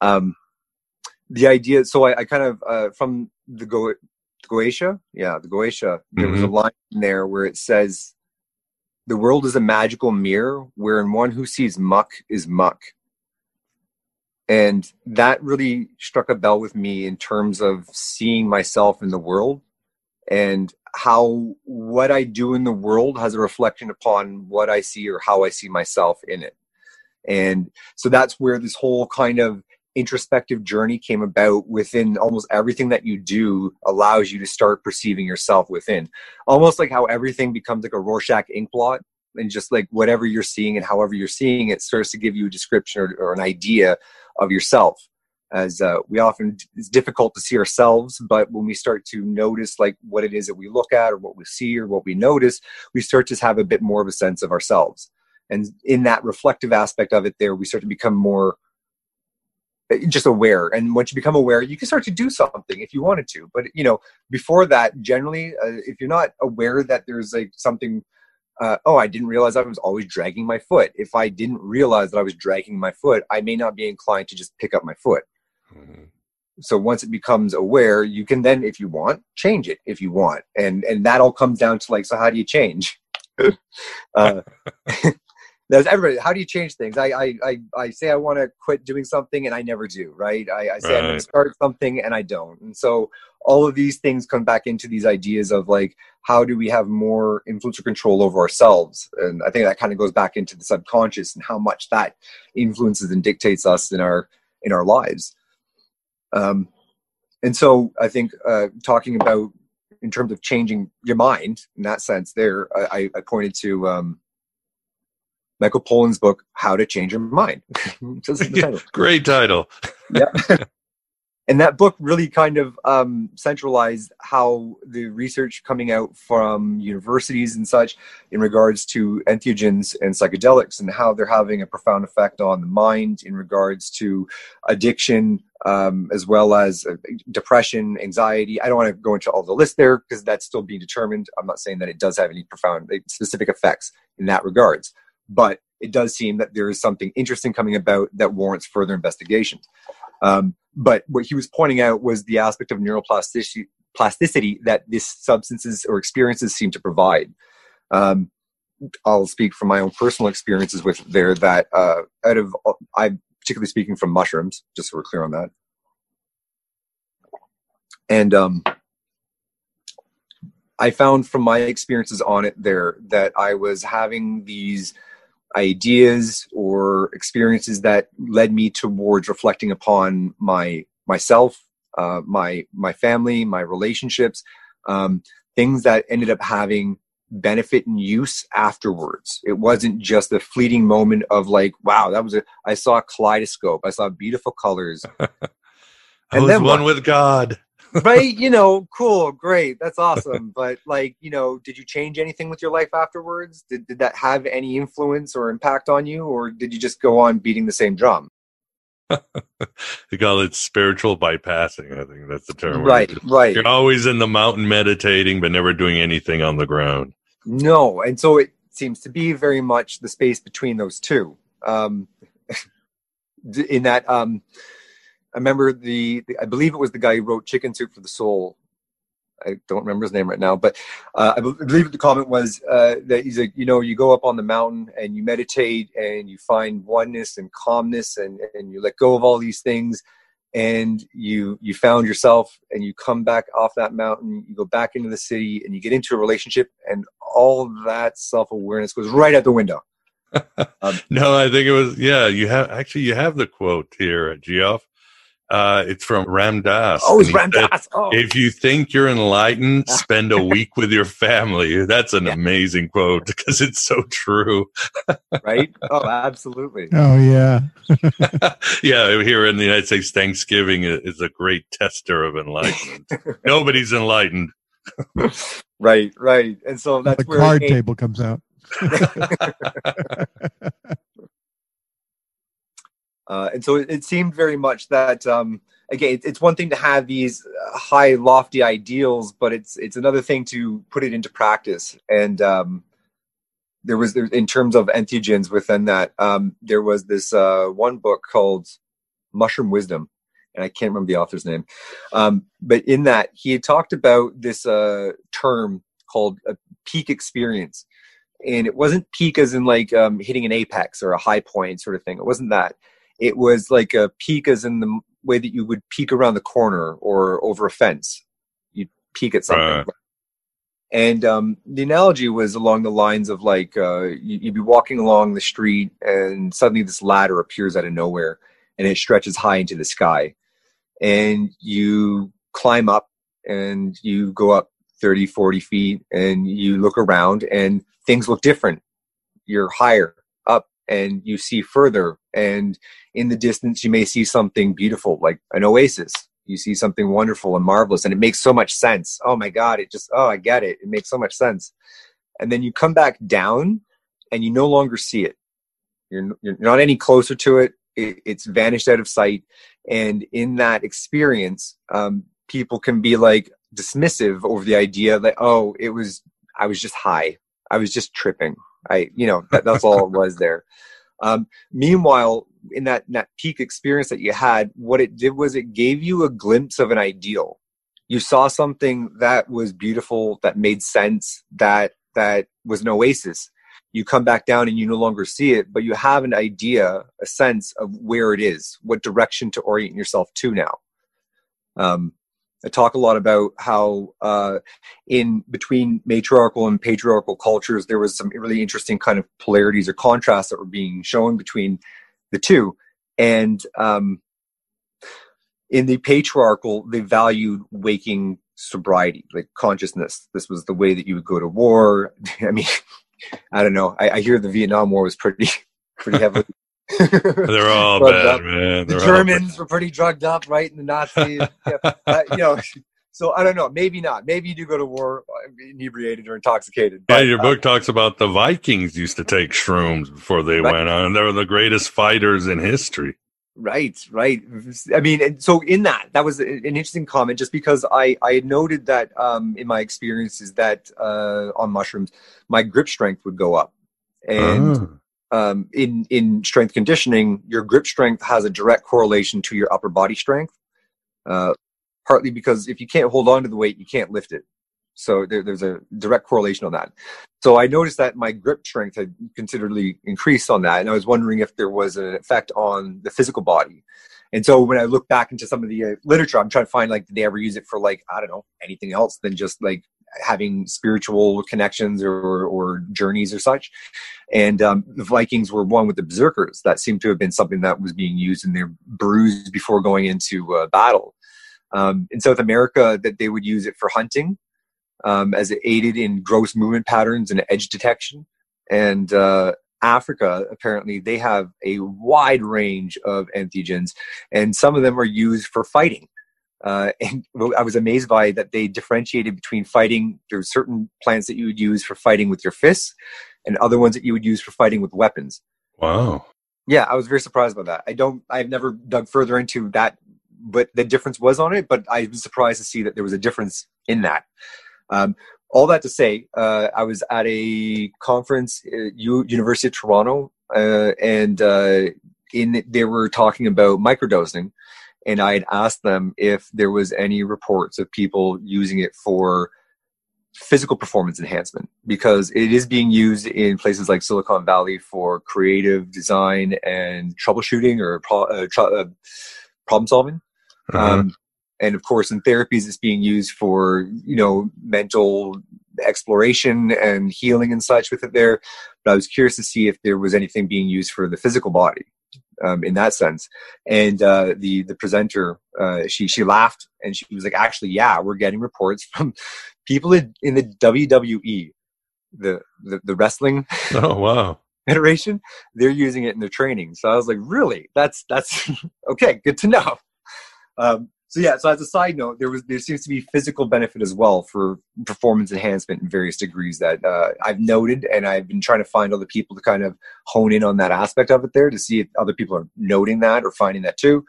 um, the idea. So I, I kind of uh, from the Go Goetia, yeah, the Goetia. There mm-hmm. was a mm-hmm. line in there where it says the world is a magical mirror wherein one who sees muck is muck. And that really struck a bell with me in terms of seeing myself in the world and how what I do in the world has a reflection upon what I see or how I see myself in it. And so that's where this whole kind of introspective journey came about within almost everything that you do allows you to start perceiving yourself within. Almost like how everything becomes like a rorschach ink blot and just like whatever you're seeing and however you're seeing it starts to give you a description or, or an idea of yourself. As uh, we often it's difficult to see ourselves but when we start to notice like what it is that we look at or what we see or what we notice we start to have a bit more of a sense of ourselves. And in that reflective aspect of it there we start to become more just aware. And once you become aware you can start to do something if you wanted to. But you know before that generally uh, if you're not aware that there's like something uh, oh i didn't realize i was always dragging my foot. If i didn't realize that i was dragging my foot i may not be inclined to just pick up my foot. Mm-hmm. so once it becomes aware you can then if you want change it if you want. And and that all comes down to like so how do you change? Uh, there's everybody how do you change things? I i i, I say i want to quit doing something and i never do right? I, I say right. i'm going to start something and i don't. And so all of these things come back into these ideas of like how do we have more influence or control over ourselves? And i think that kind of goes back into the subconscious and how much that influences and dictates us in our in our lives. Um and so i think uh talking about in terms of changing your mind in that sense there i i pointed to um Michael Pollan's book, How to Change Your Mind. title. Great title. yeah. and that book really kind of um, centralized how the research coming out from universities and such in regards to entheogens and psychedelics and how they're having a profound effect on the mind in regards to addiction um, as well as uh, depression, anxiety. I don't want to go into all the list there because that's still being determined. I'm not saying that it does have any profound specific effects in that regards but it does seem that there is something interesting coming about that warrants further investigation. Um, but what he was pointing out was the aspect of neuroplasticity plasticity that these substances or experiences seem to provide. Um, I'll speak from my own personal experiences with there that uh, out of I'm particularly speaking from mushrooms, just so we're clear on that. And um, I found from my experiences on it there that I was having these ideas or experiences that led me towards reflecting upon my myself, uh, my my family, my relationships, um, things that ended up having benefit and use afterwards. It wasn't just a fleeting moment of like, wow, that was a I saw a kaleidoscope, I saw beautiful colors. I was one what? with God. Right? You know, cool, great, that's awesome. but like, you know, did you change anything with your life afterwards? Did did that have any influence or impact on you, or did you just go on beating the same drum? they call it spiritual bypassing. I think that's the term. Right, You're- right. You're always in the mountain meditating, but never doing anything on the ground. No, and so it seems to be very much the space between those two. Um, in that, um, I remember the, the, I believe it was the guy who wrote Chicken Soup for the Soul. I don't remember his name right now, but uh, I believe the comment was uh, that he's like, you know, you go up on the mountain and you meditate and you find oneness and calmness and, and you let go of all these things and you you found yourself and you come back off that mountain you go back into the city and you get into a relationship and all that self-awareness goes right out the window No, I think it was yeah. You have actually you have the quote here, at Geoff. Uh, it's from Ram Dass. Oh, it's And Ram said, Dass. Oh. If you think you're enlightened, spend a week with your family. That's an amazing quote because it's so true. right oh absolutely Oh yeah. yeah, here in the United States, Thanksgiving is a great tester of enlightenment. Nobody's enlightened. right right and so that's the where card it- table comes out. Uh, and so it, it seemed very much that um, again it- it's one thing to have these uh, high lofty ideals but it's it's another thing to put it into practice. And um, there was there, in terms of entheogens within that um, there was this uh, one book called mushroom wisdom and i can't remember the author's name. Um, but in that he had talked about this uh, term called a peak experience. And it wasn't peak as in like um, hitting an apex or a high point sort of thing. It wasn't that it was like a peek as in the way that you would peek around the corner or over a fence. You'd peek at something. Right. and um, the analogy was along the lines of like uh, you, you'd be walking along the street and suddenly this ladder appears out of nowhere and it stretches high into the sky. And you climb up and you go up 30 40 feet and you look around and things look different. You're higher and you see further. And in the distance you may see something beautiful like an oasis. You see something wonderful and marvelous and it makes so much sense. Oh my god it just oh i get it. It makes so much sense. And then you come back down and you no longer see it. You're, you're not any closer to it. it it's vanished out of sight. And in that experience um, people can be like dismissive over the idea that oh it was i was just high. I was just tripping i you know that, that's all it was there. Um, meanwhile in that in that peak experience that you had what it did was it gave you a glimpse of an ideal. You saw something that was beautiful that made sense that that was an oasis. You come back down and you no longer see it but you have an idea a sense of where it is what direction to orient yourself to now. Um, i talk a lot about how uh, in between matriarchal and patriarchal cultures there was some really interesting kind of polarities or contrasts that were being shown between the two. And um, in the patriarchal they valued waking sobriety like consciousness. This was the way that you would go to war. I mean i don't know. I, I hear the vietnam war was pretty pretty heavily They're all bad, up. man. the They're all germans were pretty drugged up right and the nazis yeah, uh, you know so i don't know maybe not maybe you do go to war uh, inebriated or intoxicated Yeah, but, your uh, book talks about the Vikings used to take shrooms before they Right. went on. They were the greatest fighters in history. Right, right. I mean, so in that, that was an interesting comment, just because I I had noted that um, in my experiences that uh, on mushrooms, my grip strength would go up, and um, in in strength conditioning, your grip strength has a direct correlation to your upper body strength. Uh, partly because if you can't hold on to the weight, you can't lift it. So there, there's a direct correlation on that. So I noticed that my grip strength had considerably increased on that, and I was wondering if there was an effect on the physical body. And so when I look back into some of the uh, literature, I'm trying to find like did they ever use it for like I don't know anything else than just like having spiritual connections or, or journeys or such. And um, the Vikings were one with the berserkers. That seemed to have been something that was being used in their brews before going into uh, battle. Um, in South America, that they would use it for hunting, um, as it aided in gross movement patterns and edge detection. And uh, Africa, apparently, they have a wide range of entheogens, and some of them are used for fighting. Uh, and I was amazed by that they differentiated between fighting. There's certain plants that you would use for fighting with your fists, and other ones that you would use for fighting with weapons. Wow. Yeah, I was very surprised by that. I don't. I've never dug further into that, but the difference was on it. But I was surprised to see that there was a difference in that. Um, all that to say, uh, I was at a conference at U- University of Toronto, uh, and uh, in they were talking about microdosing, and I had asked them if there was any reports of people using it for physical performance enhancement because it is being used in places like Silicon Valley for creative design and troubleshooting or pro- uh, tr- uh, problem solving. Uh-huh. Um, and of course, in therapies, it's being used for you know mental exploration and healing and such with it there. But I was curious to see if there was anything being used for the physical body um, in that sense. And uh, the the presenter, uh, she she laughed and she was like, "Actually, yeah, we're getting reports from people in, in the WWE, the the, the wrestling." Oh wow. Federation, they're using it in their training. So I was like, really? That's that's okay. Good to know. Um, so yeah. So as a side note, there was there seems to be physical benefit as well for performance enhancement in various degrees that uh, I've noted, and I've been trying to find other people to kind of hone in on that aspect of it there to see if other people are noting that or finding that too.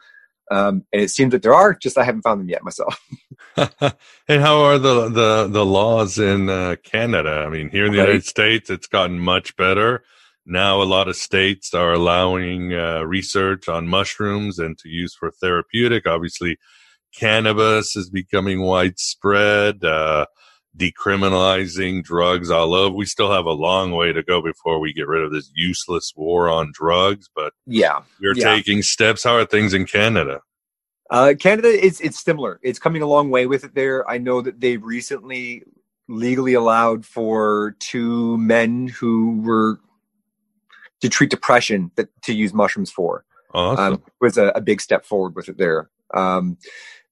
Um, and it seems that there are, just I haven't found them yet myself. and how are the the the laws in uh, Canada? I mean, here in the Right. United States, it's gotten much better. Now, a lot of states are allowing uh, research on mushrooms and to use for therapeutic. Obviously, cannabis is becoming widespread. Uh, decriminalizing drugs all over. We still have a long way to go before we get rid of this useless war on drugs, but yeah, we're yeah. taking steps. How are things in Canada? Uh, Canada, it's it's similar. It's coming a long way with it there. I know that they've recently legally allowed for two men who were to treat depression that to use mushrooms for. Awesome. Um, was a, a big step forward with it there. Um,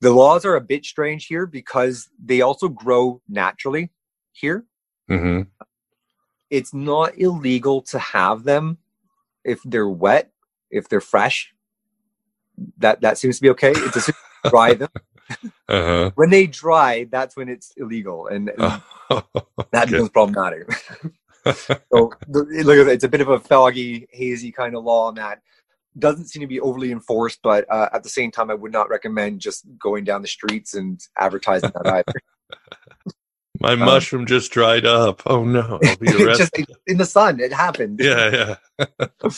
the laws are a bit strange here because they also grow naturally here. Mm-hmm. It's not illegal to have them if they're wet, if they're fresh. That that seems to be okay. It's just dry them. Uh when they dry, that's when it's illegal, and, and huh. that becomes problematic. so look, it's a bit of a foggy, hazy kind of law on that. Doesn't seem to be overly enforced, but uh, at the same time, I would not recommend just going down the streets and advertising that either. My mushroom just dried up. Oh no, I'll be just in the sun, it happened. yeah, yeah.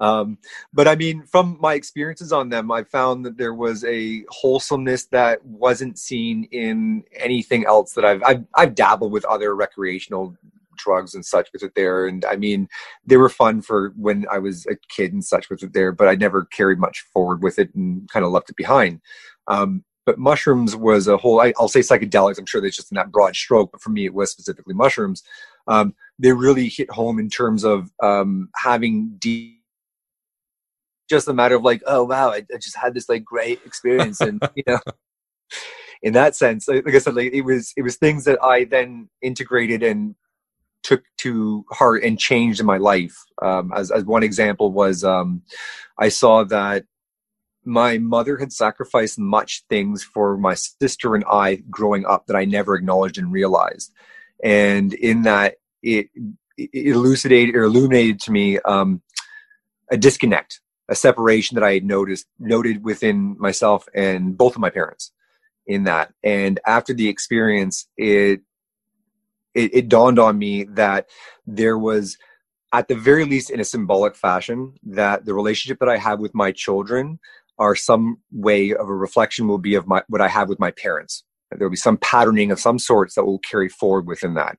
Um, but I mean, from my experiences on them, I found that there was a wholesomeness that wasn't seen in anything else that I've I've, I've dabbled with other recreational drugs and such with it there, and I mean, they were fun for when I was a kid and such with it there, but I never carried much forward with it and kind of left it behind. Um, but mushrooms was a whole. I, I'll say psychedelics. I'm sure that's just in that broad stroke, but for me, it was specifically mushrooms. Um, they really hit home in terms of um, having deep just a matter of like, oh wow, I, I just had this like great experience, and you know, in that sense, like, like I said, like it was it was things that I then integrated and took to heart and changed in my life. Um, as as one example was, um, I saw that my mother had sacrificed much things for my sister and I growing up that I never acknowledged and realized, and in that it, it elucidated or illuminated to me um, a disconnect a separation that I had noticed noted within myself and both of my parents in that. And after the experience, it it, it dawned on me that there was at the very least in a symbolic fashion that the relationship that I have with my children are some way of a reflection will be of my what I have with my parents. There will be some patterning of some sorts that will carry forward within that.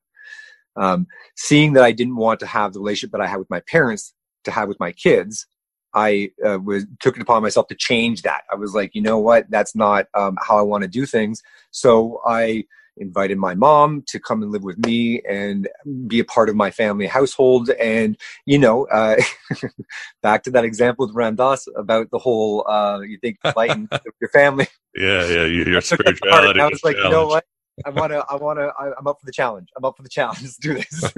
Um, seeing that I didn't want to have the relationship that I had with my parents to have with my kids, I uh, was took it upon myself to change that. I was like, you know what, that's not um, how I want to do things. So I invited my mom to come and live with me and be a part of my family household. And, you know, uh, back to that example with Ram Dass about the whole, uh, you think lighten your family. Yeah, yeah, you, your I took that to heart. spirituality. I was like, you know what? I want to, I want to, I'm up for the challenge. I'm up for the challenge. Let's do this.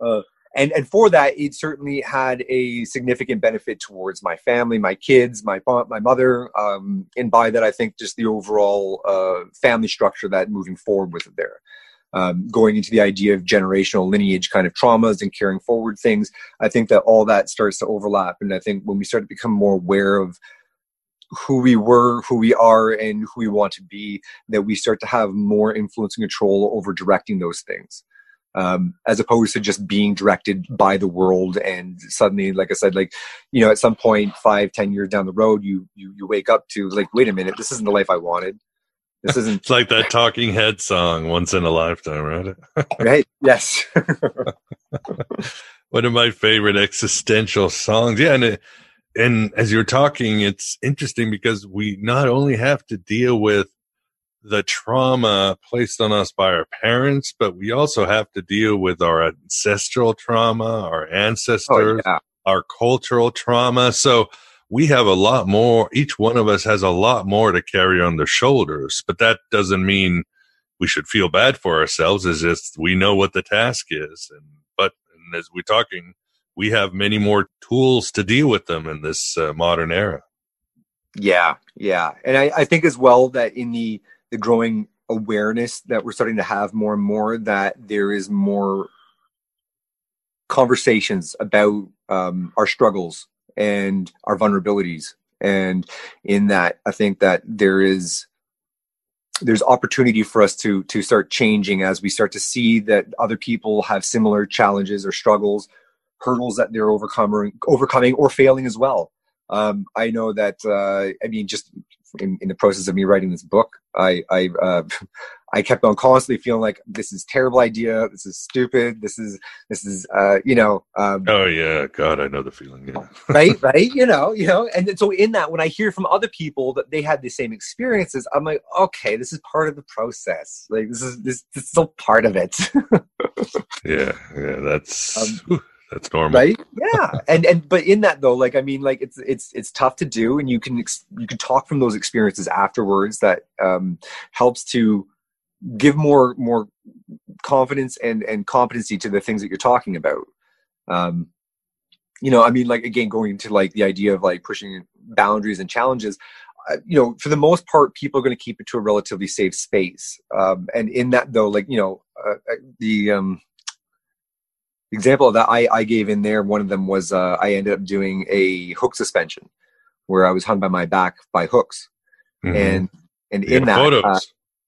uh, and and for that, it certainly had a significant benefit towards my family, my kids, my my mother, um, and by that, I think just the overall uh, family structure that moving forward with it there. Um, going into the idea of generational lineage kind of traumas and carrying forward things, I think that all that starts to overlap. And I think when we start to become more aware of who we were, who we are, and who we want to be, that we start to have more influence and control over directing those things. Um, as opposed to just being directed by the world and suddenly, like I said, like, you know, at some point, five, ten years down the road, you, you, you wake up to like, wait a minute, this isn't the life I wanted. This isn't It's like that Talking Head song, "Once in a Lifetime," right? right. Yes. One of my favorite existential songs. Yeah, and it, and as you're talking, it's interesting because we not only have to deal with the trauma placed on us by our parents, but we also have to deal with our ancestral trauma, our ancestors, yeah. our cultural trauma. So we have a lot more, each one of us has a lot more to carry on their shoulders, but that doesn't mean we should feel bad for ourselves. It's just we know what the task is. And, but and as we're talking, we have many more tools to deal with them in this uh, modern era. Yeah, yeah, and I, I think as well that in the the growing awareness that we're starting to have more and more that there is more conversations about um, our struggles and our vulnerabilities, and in that, I think that there is there's opportunity for us to to start changing as we start to see that other people have similar challenges or struggles, hurdles that they're overcoming, overcoming or failing as well. Um, I know that uh, I mean, just in, in the process of me writing this book, I I uh, I kept on constantly feeling like this is terrible idea, this is stupid, this is this is uh, you know um, Oh yeah, God, I know the feeling. Yeah. right right you know you know and so in that when i hear from other people that they had the same experiences i'm like okay this is part of the process like this is this, this is still part of it yeah, yeah, that's Um, that's normal. right? Yeah. And and but in that though like i mean like it's it's it's tough to do and you can ex- you can talk from those experiences afterwards that um helps to give more more confidence and and competency to the things that you're talking about. Um you know i mean like again going to like the idea of like pushing boundaries and challenges uh, you know for the most part people are going to keep it to a relatively safe space. Um and in that though like you know uh, uh, the um example that I, I gave in there one of them was uh, i ended up doing a hook suspension where i was hung by my back by hooks Mhm. and and You in that photos. uh,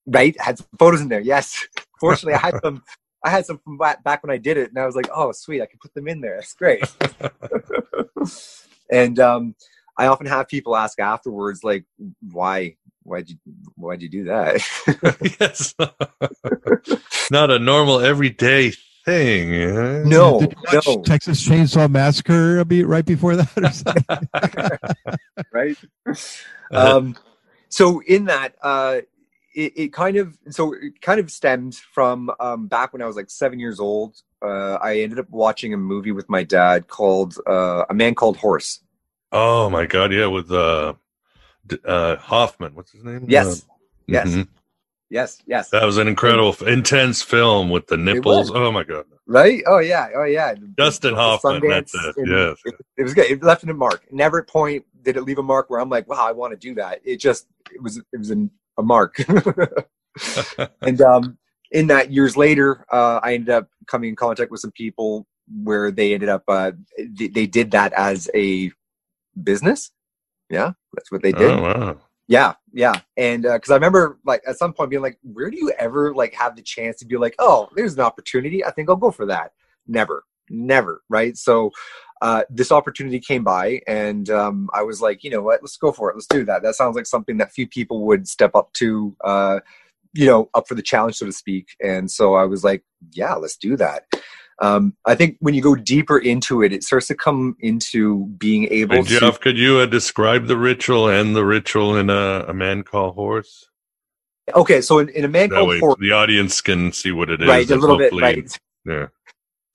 right had some photos in there yes fortunately i had some i had some from back, back when i did it and i was like oh sweet i can put them in there that's great and um i often have people ask afterwards like why why'd you why'd you do that yes. Not a normal everyday thing. eh? no Did you watch no Texas Chainsaw Massacre a bit right before that or something? right um so in that uh it, it kind of so it kind of stemmed from um back when i was like seven years old uh i ended up watching a movie with my dad called uh a man called horse Oh my God, yeah, with uh, uh Hoffman. What's his name? yes Uh, yes mhm. Yes yes That was an incredible, intense film with the nipples. Oh my God, right oh yeah oh yeah Dustin Hoffman. That's it. Yes. it, it was good it left a mark never at point did it leave a mark where i'm like wow i want to do that it just it was it was an, a mark and um, in that years later, uh, I ended up coming in contact with some people where they ended up uh, they, they did that as a business. Yeah, that's what they did. Oh wow. Yeah, yeah, and because I remember like at some point being like, where do you ever like have the chance to be like, oh, there's an opportunity. I think I'll go for that. Never, never, right? So. Uh, this opportunity came by and um, i was like you know what let's go for it let's do that that sounds like something that few people would step up to uh, you know up for the challenge so to speak and so i was like yeah let's do that um, i think when you go deeper into it it starts to come into being able to Jeff, could you uh, describe the ritual and the ritual in uh, a man called horse? Okay, so in, in a man That called way Horse, the audience can see what it is. right, a little bit, right. Yeah.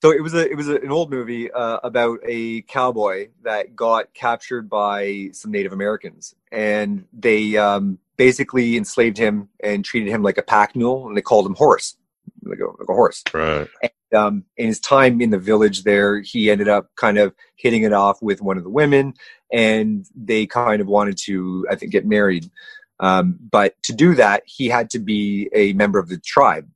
So it was a it was a, an old movie uh, about a cowboy that got captured by some Native Americans, and they um, basically enslaved him and treated him like a pack mule, and they called him Horse, like a, like a horse. Right. And, um, in his time in the village there, he ended up kind of hitting it off with one of the women, and they kind of wanted to, I think, get married. Um, but to do that, he had to be a member of the tribe,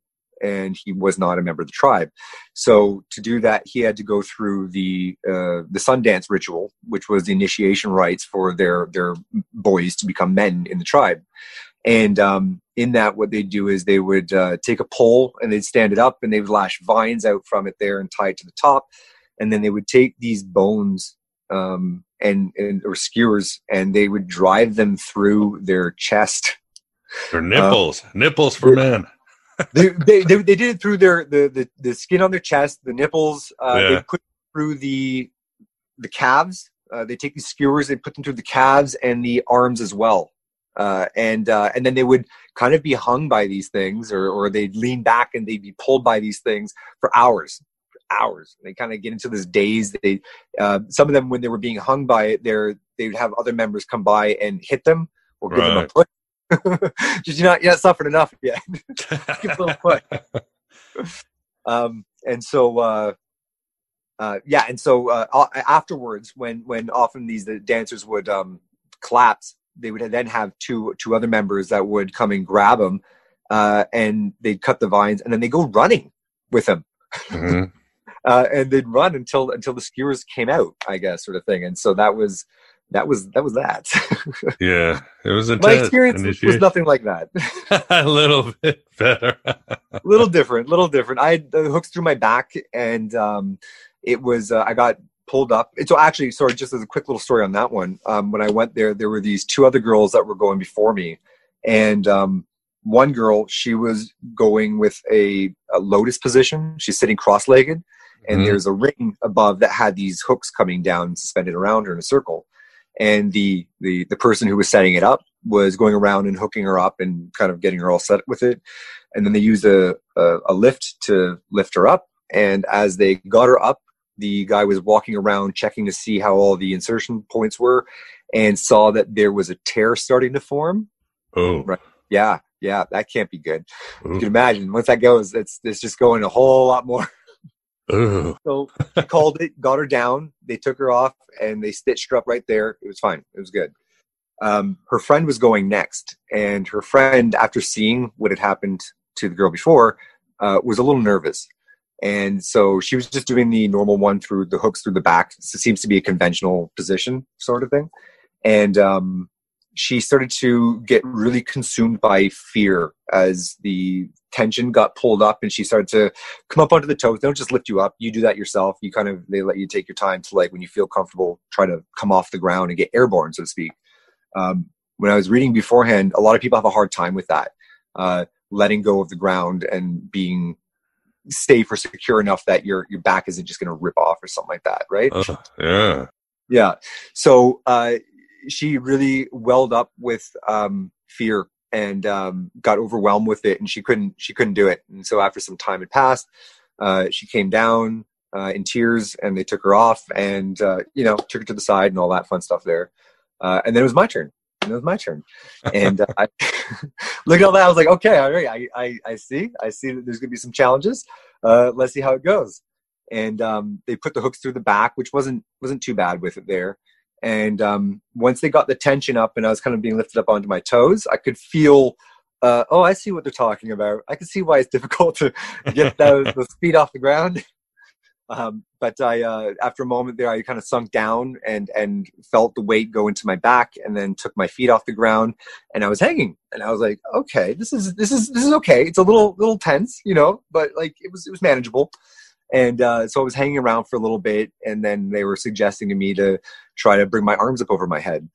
and he was not a member of the tribe. So to do that, he had to go through the uh, the Sundance ritual, which was the initiation rites for their their boys to become men in the tribe. And um, in that, what they'd do is they would uh, take a pole and they'd stand it up and they would lash vines out from it there and tie it to the top. And then they would take these bones um, and, and or skewers and they would drive them through their chest. Their nipples. nipples for men. they, they, they, they did it through their the, the, the skin on their chest, the nipples. Uh, Yeah. They put through the the calves. Uh, they take these skewers, they put them through the calves and the arms as well. Uh, and uh, and then they would kind of be hung by these things, or or they'd lean back and they'd be pulled by these things for hours, for hours. They kind of get into this daze. They uh, some of them when they were being hung by it, they're they would have other members come by and hit them or give them a push. Just you're not you're not suffered enough yet. give a little push. um, and so uh, uh, yeah, and so uh, afterwards, when when often these the dancers would um, collapse, they would then have two two other members that would come and grab them, uh, and they'd cut the vines, and then they go running with them, Mhm. uh, and they'd run until until the skewers came out, I guess, sort of thing. And so that was that was that was that. Yeah. It was intense. My experience was- was nothing like that. a little bit better. A little different, A little different. I had the hooks through my back, and um, it was uh, I got pulled up. And so actually, sorry, just as a quick little story on that one. Um, when I went there, there were these two other girls that were going before me, and um, one girl she was going with a, a lotus position. She's sitting cross-legged, and Mhm. there's a ring above that had these hooks coming down suspended around her in a circle. And the the the person who was setting it up was going around and hooking her up and kind of getting her all set with it and then they used a, a, a lift to lift her up. And as they got her up, the guy was walking around checking to see how all the insertion points were and saw that there was a tear starting to form. Oh. Right. Yeah. Yeah. That can't be good. Ooh. You can imagine once that goes, it's, it's just going a whole lot more. Ooh. So he called it, got her down. They took her off and they stitched her up right there. It was fine. It was good. Um, her friend was going next, and her friend, after seeing what had happened to the girl before, uh, was a little nervous. And so she was just doing the normal one through the hooks through the back. So it seems to be a conventional position sort of thing. And um, she started to get really consumed by fear as the tension got pulled up and she started to come up onto the toes. They don't just lift you up. You do that yourself. You kind of, they let you take your time to like, when you feel comfortable, try to come off the ground and get airborne, so to speak. Um, when I was reading beforehand, a lot of people have a hard time with that, uh, letting go of the ground and being safe or secure enough that your your back isn't just going to rip off or something like that, right? Oh, yeah. Yeah. So uh, she really welled up with um, fear and um, got overwhelmed with it, and she couldn't she couldn't do it. And so after some time had passed, uh, she came down uh, in tears, and they took her off, and uh, you know took her to the side and all that fun stuff there. Uh, and then it was my turn. It was my turn. And uh, I look at all that. I was like, okay, all right. I, I, I see. I see that there's going to be some challenges. Uh, let's see how it goes. And um, they put the hooks through the back, which wasn't wasn't too bad with it there. And um, once they got the tension up, and I was kind of being lifted up onto my toes, I could feel. Uh, oh, I see what they're talking about. I can see why it's difficult to get those, those feet off the ground. Um, but I, uh, after a moment there, I kind of sunk down and and felt the weight go into my back, and then took my feet off the ground, and I was hanging, and I was like, okay, this is this is this is okay. It's a little little tense, you know, but like it was it was manageable. And uh, so I was hanging around for a little bit, and then they were suggesting to me to try to bring my arms up over my head.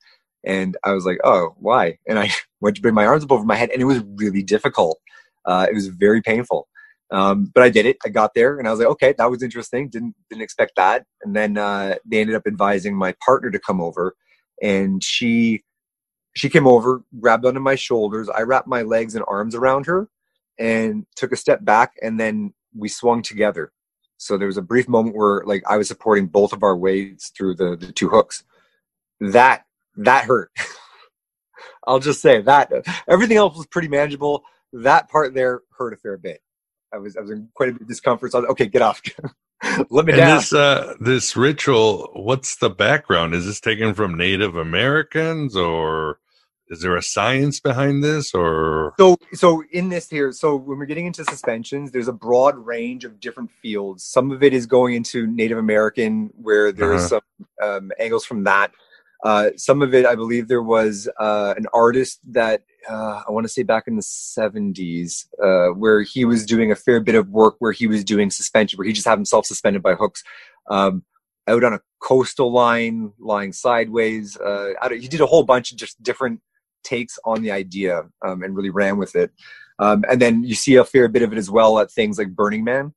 And I was like, oh, why? And I went to bring my arms up over my head, and it was really difficult. Uh, it was very painful. Um, but I did it. I got there, and I was like, okay, that was interesting. Didn't didn't expect that. And then uh, they ended up advising my partner to come over, and she she came over, grabbed onto my shoulders. I wrapped my legs and arms around her and took a step back and then we swung together. So there was a brief moment where like I was supporting both of our weights through the, the two hooks. That that hurt. I'll just say that everything else was pretty manageable. That part there hurt a fair bit. I was I was in quite a bit of discomfort. So I was, okay, get off. Let me and down. this uh, this ritual, what's the background? Is this taken from Native Americans, or is there a science behind this? Or So, so in this here, so when we're getting into suspensions, there's a broad range of different fields. Some of it is going into Native American, where there's Uh-huh. some um, angles from that. Uh, some of it, I believe, there was uh, an artist that uh, I want to say back in the 70s, uh, where he was doing a fair bit of work where he was doing suspension, where he just had himself suspended by hooks um, out on a coastal line, lying sideways. Uh, don't- he did a whole bunch of just different takes on the idea um, and really ran with it. Um, and then you see a fair bit of it as well at things like Burning Man,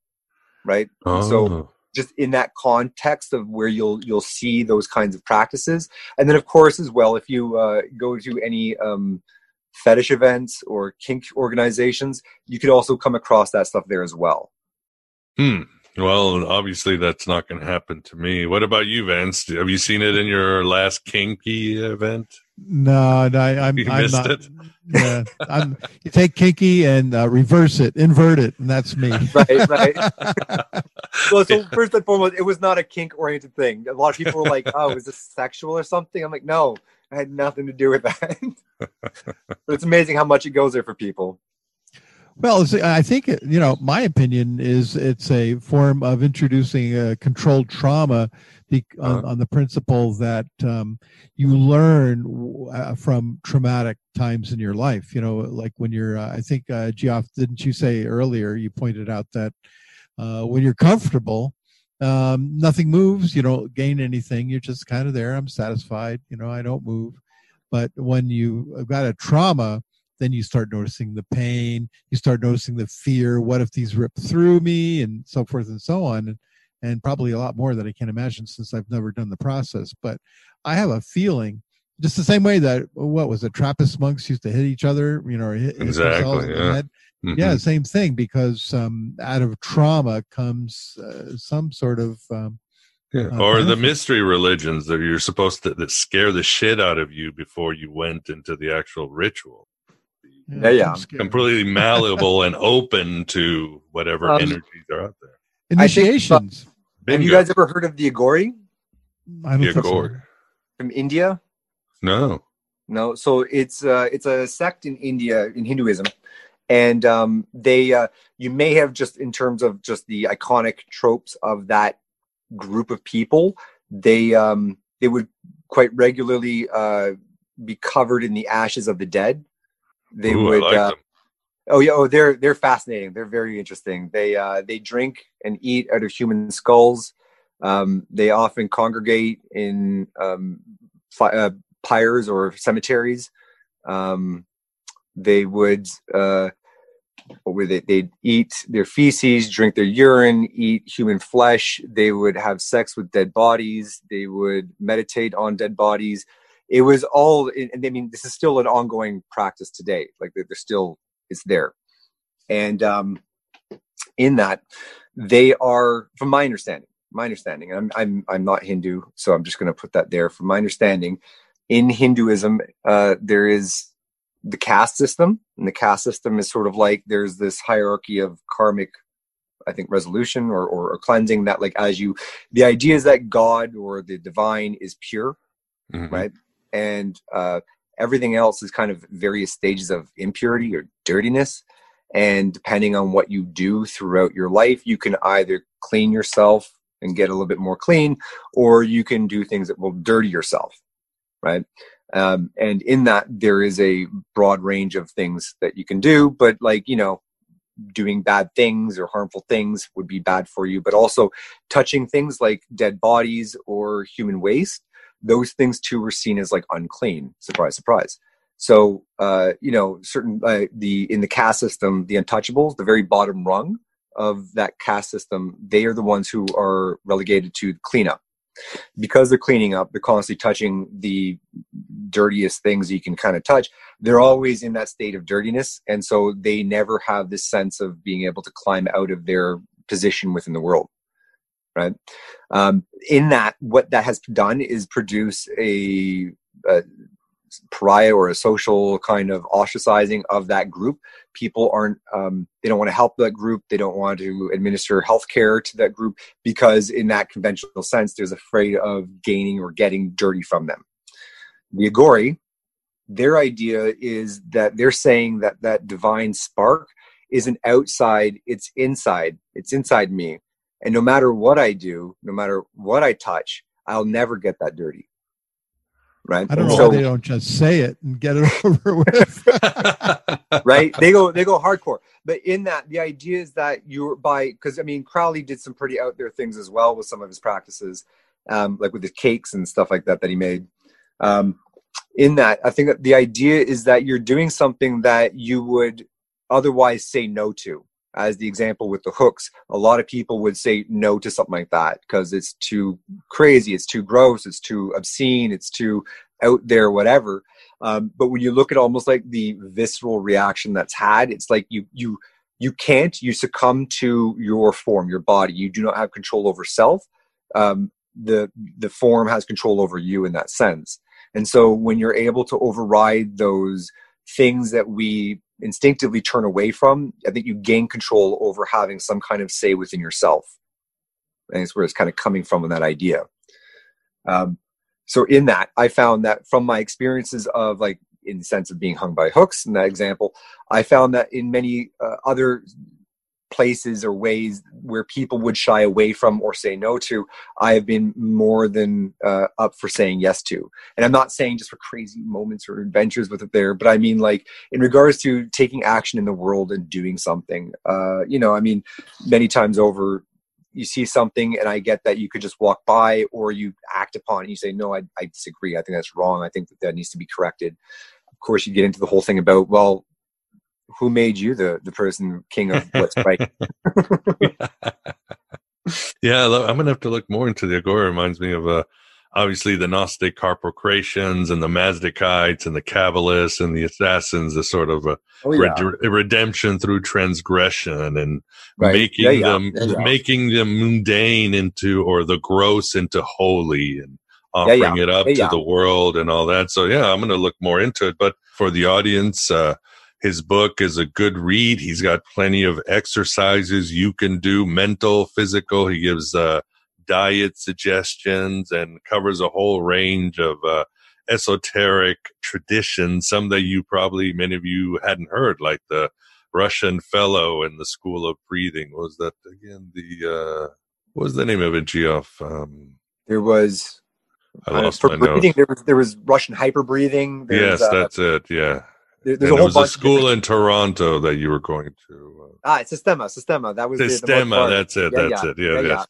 right? So Oh. Just in that context of where you'll you'll see those kinds of practices, and then of course as well, if you uh, go to any um, fetish events or kink organizations, you could also come across that stuff there as well. Hmm. Well, obviously that's not going to happen to me. What about you, Vance? Have you seen it in your last kinky event? No, no I, I'm, You I'm missed not. it? Yeah, I'm. You take kinky and uh, reverse it, invert it, and that's me. right, right. well, so first and foremost, it was not a kink oriented thing. A lot of people were like, "Oh, is this sexual or something?" I'm like, "No, I had nothing to do with that." but it's amazing how much it goes there for people. Well, I think you know. My opinion is it's a form of introducing a controlled trauma, on, on the principle that um, you learn uh, from traumatic times in your life. You know, like when you're. Uh, I think uh, Geoff, didn't you say earlier? You pointed out that uh, when you're comfortable, um, nothing moves. You don't gain anything. You're just kind of there. I'm satisfied. You know, I don't move. But when you have got a trauma, then you start noticing the pain you start noticing the fear what if these rip through me and so forth and so on and, and probably a lot more that i can't imagine since i've never done the process but i have a feeling just the same way that what was it trappist monks used to hit each other you know or hit, hit themselves Exactly, in the yeah. Head. Mhm. yeah same thing because um, out of trauma comes uh, some sort of um, Yeah. uh, or the mystery religions that you're supposed to that scare the shit out of you before you went into the actual ritual. Yeah, yeah. Completely malleable and open to whatever Um, energies are out there. initiations Have you guys ever heard of the Aghori I don't Yeah, think so. From India? No. No, so it's uh, it's a sect in India in Hinduism, and um, they uh, you may have just in terms of just the iconic tropes of that group of people, they um, they would quite regularly uh, be covered in the ashes of the dead. They Ooh, would. like uh. Oh yeah, oh they're they're fascinating. They're very interesting. They uh, they drink and eat out of human skulls. Um, they often congregate in um, fi- uh, pyres or cemeteries. Um, they would uh, would they? They'd eat their feces, drink their urine, eat human flesh. They would have sex with dead bodies. They would meditate on dead bodies. It was all. And I mean, this is still an ongoing practice today. Like they're still, it's there, and um, in that, they are, from my understanding, my understanding. And I'm I'm I'm not Hindu, so I'm just going to put that there. From my understanding, in Hinduism, uh, there is the caste system, and the caste system is sort of like there's this hierarchy of karmic, I think, resolution or, or, or cleansing. That like as you, the idea is that God or the divine is pure, right, and uh, everything else is kind of various stages of impurity or dirtiness. And depending on what you do throughout your life, you can either clean yourself and get a little bit more clean, or you can do things that will dirty yourself, right? Um, and in that, there is a broad range of things that you can do, but like, you know, doing bad things or harmful things would be bad for you, but also touching things like dead bodies or human waste, those things too were seen as like unclean. Surprise, surprise. So, uh, you know, certain uh, the in the caste system, the untouchables, the very bottom rung of that caste system, they are the ones who are relegated to cleanup. Because they're cleaning up they're constantly touching the dirtiest things you can kind of touch they're always in that state of dirtiness and so they never have this sense of being able to climb out of their position within the world right? Um, in that what that has done is produce a, a pariah or a social kind of ostracizing of that group. People aren't, um, they don't want to help that group. They don't want to administer health care to that group because, in that conventional sense, there's afraid of gaining or getting dirty from them. The Aghori, their idea is that they're saying that that divine spark isn't outside, it's inside. It's inside me. And no matter what I do, no matter what I touch, I'll never get that dirty right? I don't know so, why they don't just say it and get it over with. right? They go they go hardcore. But in that, the idea is that you're by because I mean Crowley did some pretty out there things as well with some of his practices, um, like with the cakes and stuff like that that he made. Um, in that, I think the idea is that you're doing something that you would otherwise say no to as the example with the hooks, a lot of people would say no to something like that because it's too crazy, it's too gross, it's too obscene, it's too out there, whatever. Um, but when you look at almost like the visceral reaction that's had, it's like you you you can't you succumb to your form, your body. You do not have control over self. Um, the the form has control over you in that sense. And so when you're able to override those things that we instinctively turn away from, I think you gain control over having some kind of say within yourself. And it's where it's kind of coming from in that idea. Um, so in that, I found that from my experiences of like in the sense of being hung by hooks in that example, I found that in many uh, other places or ways where people would shy away from or say no to, I have been more than uh, up for saying yes to. And I'm not saying just for crazy moments or adventures with it there, but I mean like in regards to taking action in the world and doing something. Uh, you know, I mean, many times over, you see something and I get that you could just walk by or you act upon it and you say, no, I, I disagree. I think that's wrong. I think that that needs to be corrected. Of course, you get into the whole thing about, well, who made you the the person king of what's right? yeah, I'm gonna have to look more into the Agora. Reminds me of uh, obviously the Gnostic Carpocratians and the Mazdakites and the Kabbalists and the Assassins, a sort of a oh, yeah. redemption through transgression and right. making yeah, yeah. them making them mundane into or the gross into holy and offering it up to the world and all that. So yeah, I'm going to look more into it. But for the audience, uh, his book is a good read. He's got plenty of exercises you can do, mental, physical. He gives uh, diet suggestions and covers a whole range of uh, esoteric traditions, some that you probably, many of you hadn't heard, like the Russian fellow and the school of breathing. What was that again? The, uh, what was the name of it, Geoff? Um, there was, I lost for my breathing, there was, there was Russian hyper breathing. Yes, uh, that's it. Yeah. There, there's and a there was a school in Toronto that you were going to. Uh, ah, Systema, Systema. That was Systema. The, that's it. Yeah, that's yeah, it. Yeah, yeah, yes.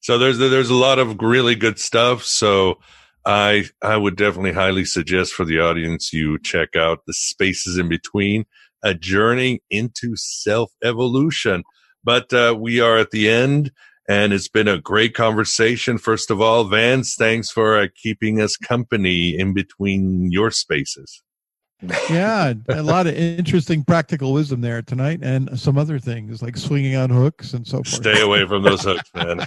So there's there's a lot of really good stuff. So I I would definitely highly suggest for the audience you check out the spaces in between, a journey into self evolution. But uh, we are at the end, and it's been a great conversation. First of all, Vance, thanks for uh, keeping us company in between your spaces yeah, a lot of interesting practical wisdom there tonight, and some other things like swinging on hooks and so forth. Stay away from those hooks, man.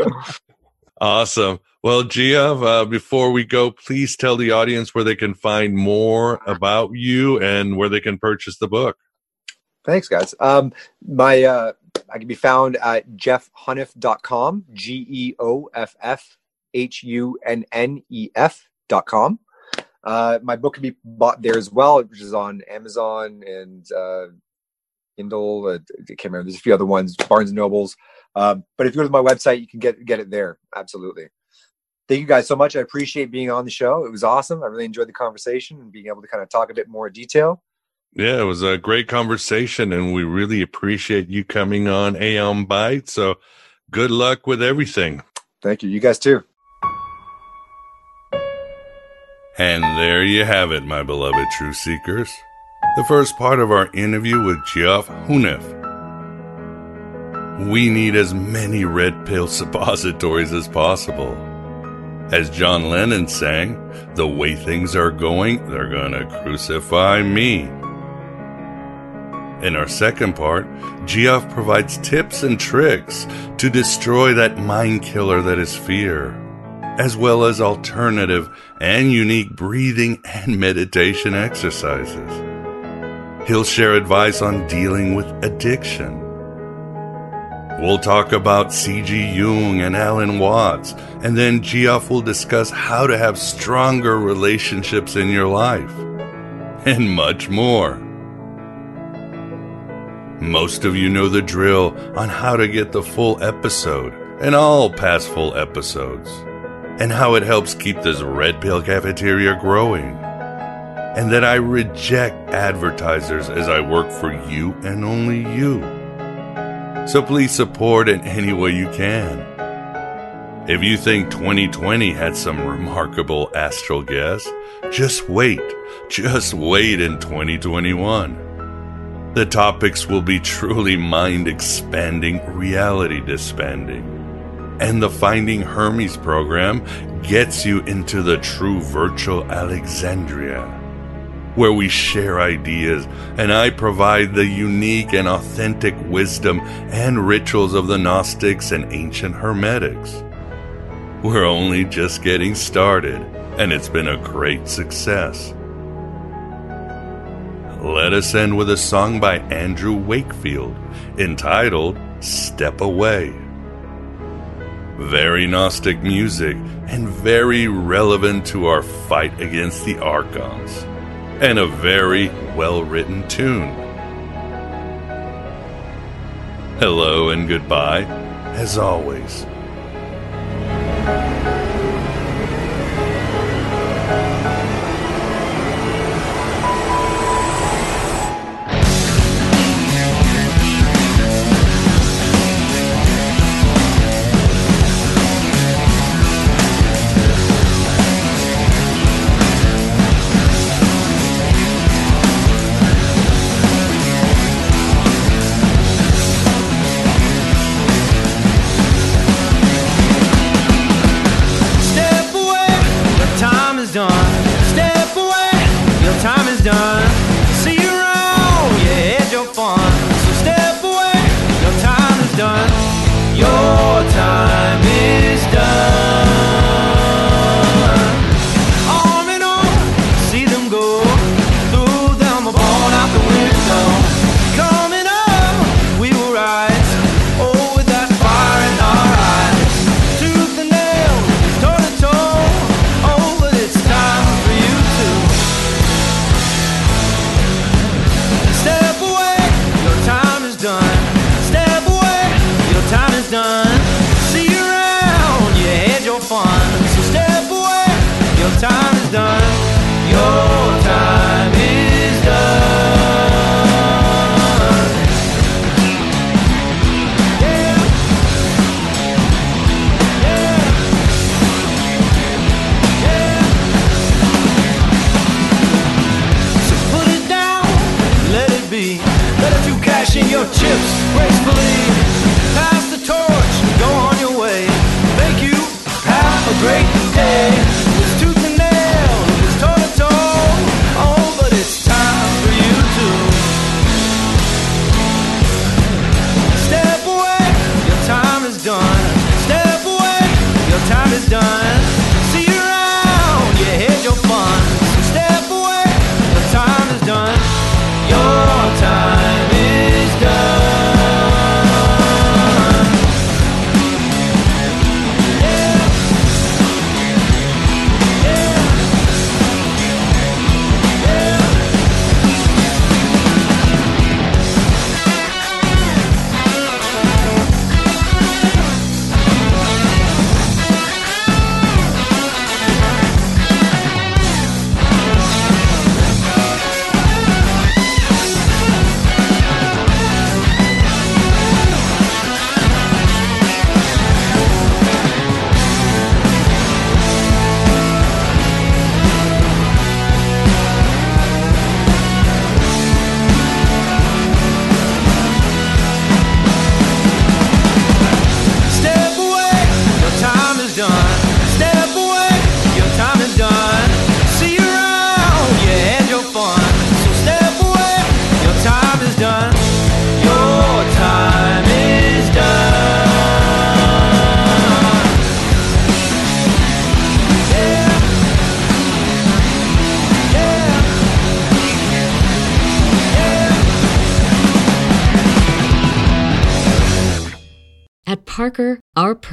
awesome. Well, Geoff, uh, before we go, please tell the audience where they can find more about you and where they can purchase the book. Thanks, guys. Um, my uh, I can be found at geoffhunnef.com, G E O F F H U N N E F.com. Uh, my book can be bought there as well, which is on Amazon and uh, Kindle. Uh, I can't remember. There's a few other ones, Barnes and Nobles. Um, but if you go to my website, you can get get it there. Absolutely. Thank you guys so much. I appreciate being on the show. It was awesome. I really enjoyed the conversation and being able to kind of talk a bit more detail. Yeah, it was a great conversation, and we really appreciate you coming on Aeon Byte. So, good luck with everything. Thank you. You guys too. And there you have it, my beloved truth seekers. The first part of our interview with Geoff Hunnef. we need as many red pill suppositories as possible. As John Lennon sang, the way things are going, they're gonna crucify me. In our second part, Geoff provides tips and tricks to destroy that mind killer that is fear, as well as alternative and unique breathing and meditation exercises. He'll share advice on dealing with addiction. We'll talk about C.G. Jung and Alan Watts, and then Geoff will discuss how to have stronger relationships in your life, and much more. Most of you know the drill on how to get the full episode and all past full episodes, and how it helps keep this Red Pill Cafeteria growing, and that I reject advertisers as I work for you and only you. So please support in any way you can. If you think 2020 had some remarkable astral guests, just wait. Just wait in 2021. The topics will be truly mind expanding, reality disbanding. And the Finding Hermes program gets you into the true virtual Alexandria, where we share ideas and I provide the unique and authentic wisdom and rituals of the Gnostics and ancient Hermetics. We're only just getting started, and it's been a great success. Let us end with a song by Andrew Wakefield entitled Step Away. Very Gnostic music and very relevant to our fight against the Archons, and a very well written tune. Hello and goodbye, as always.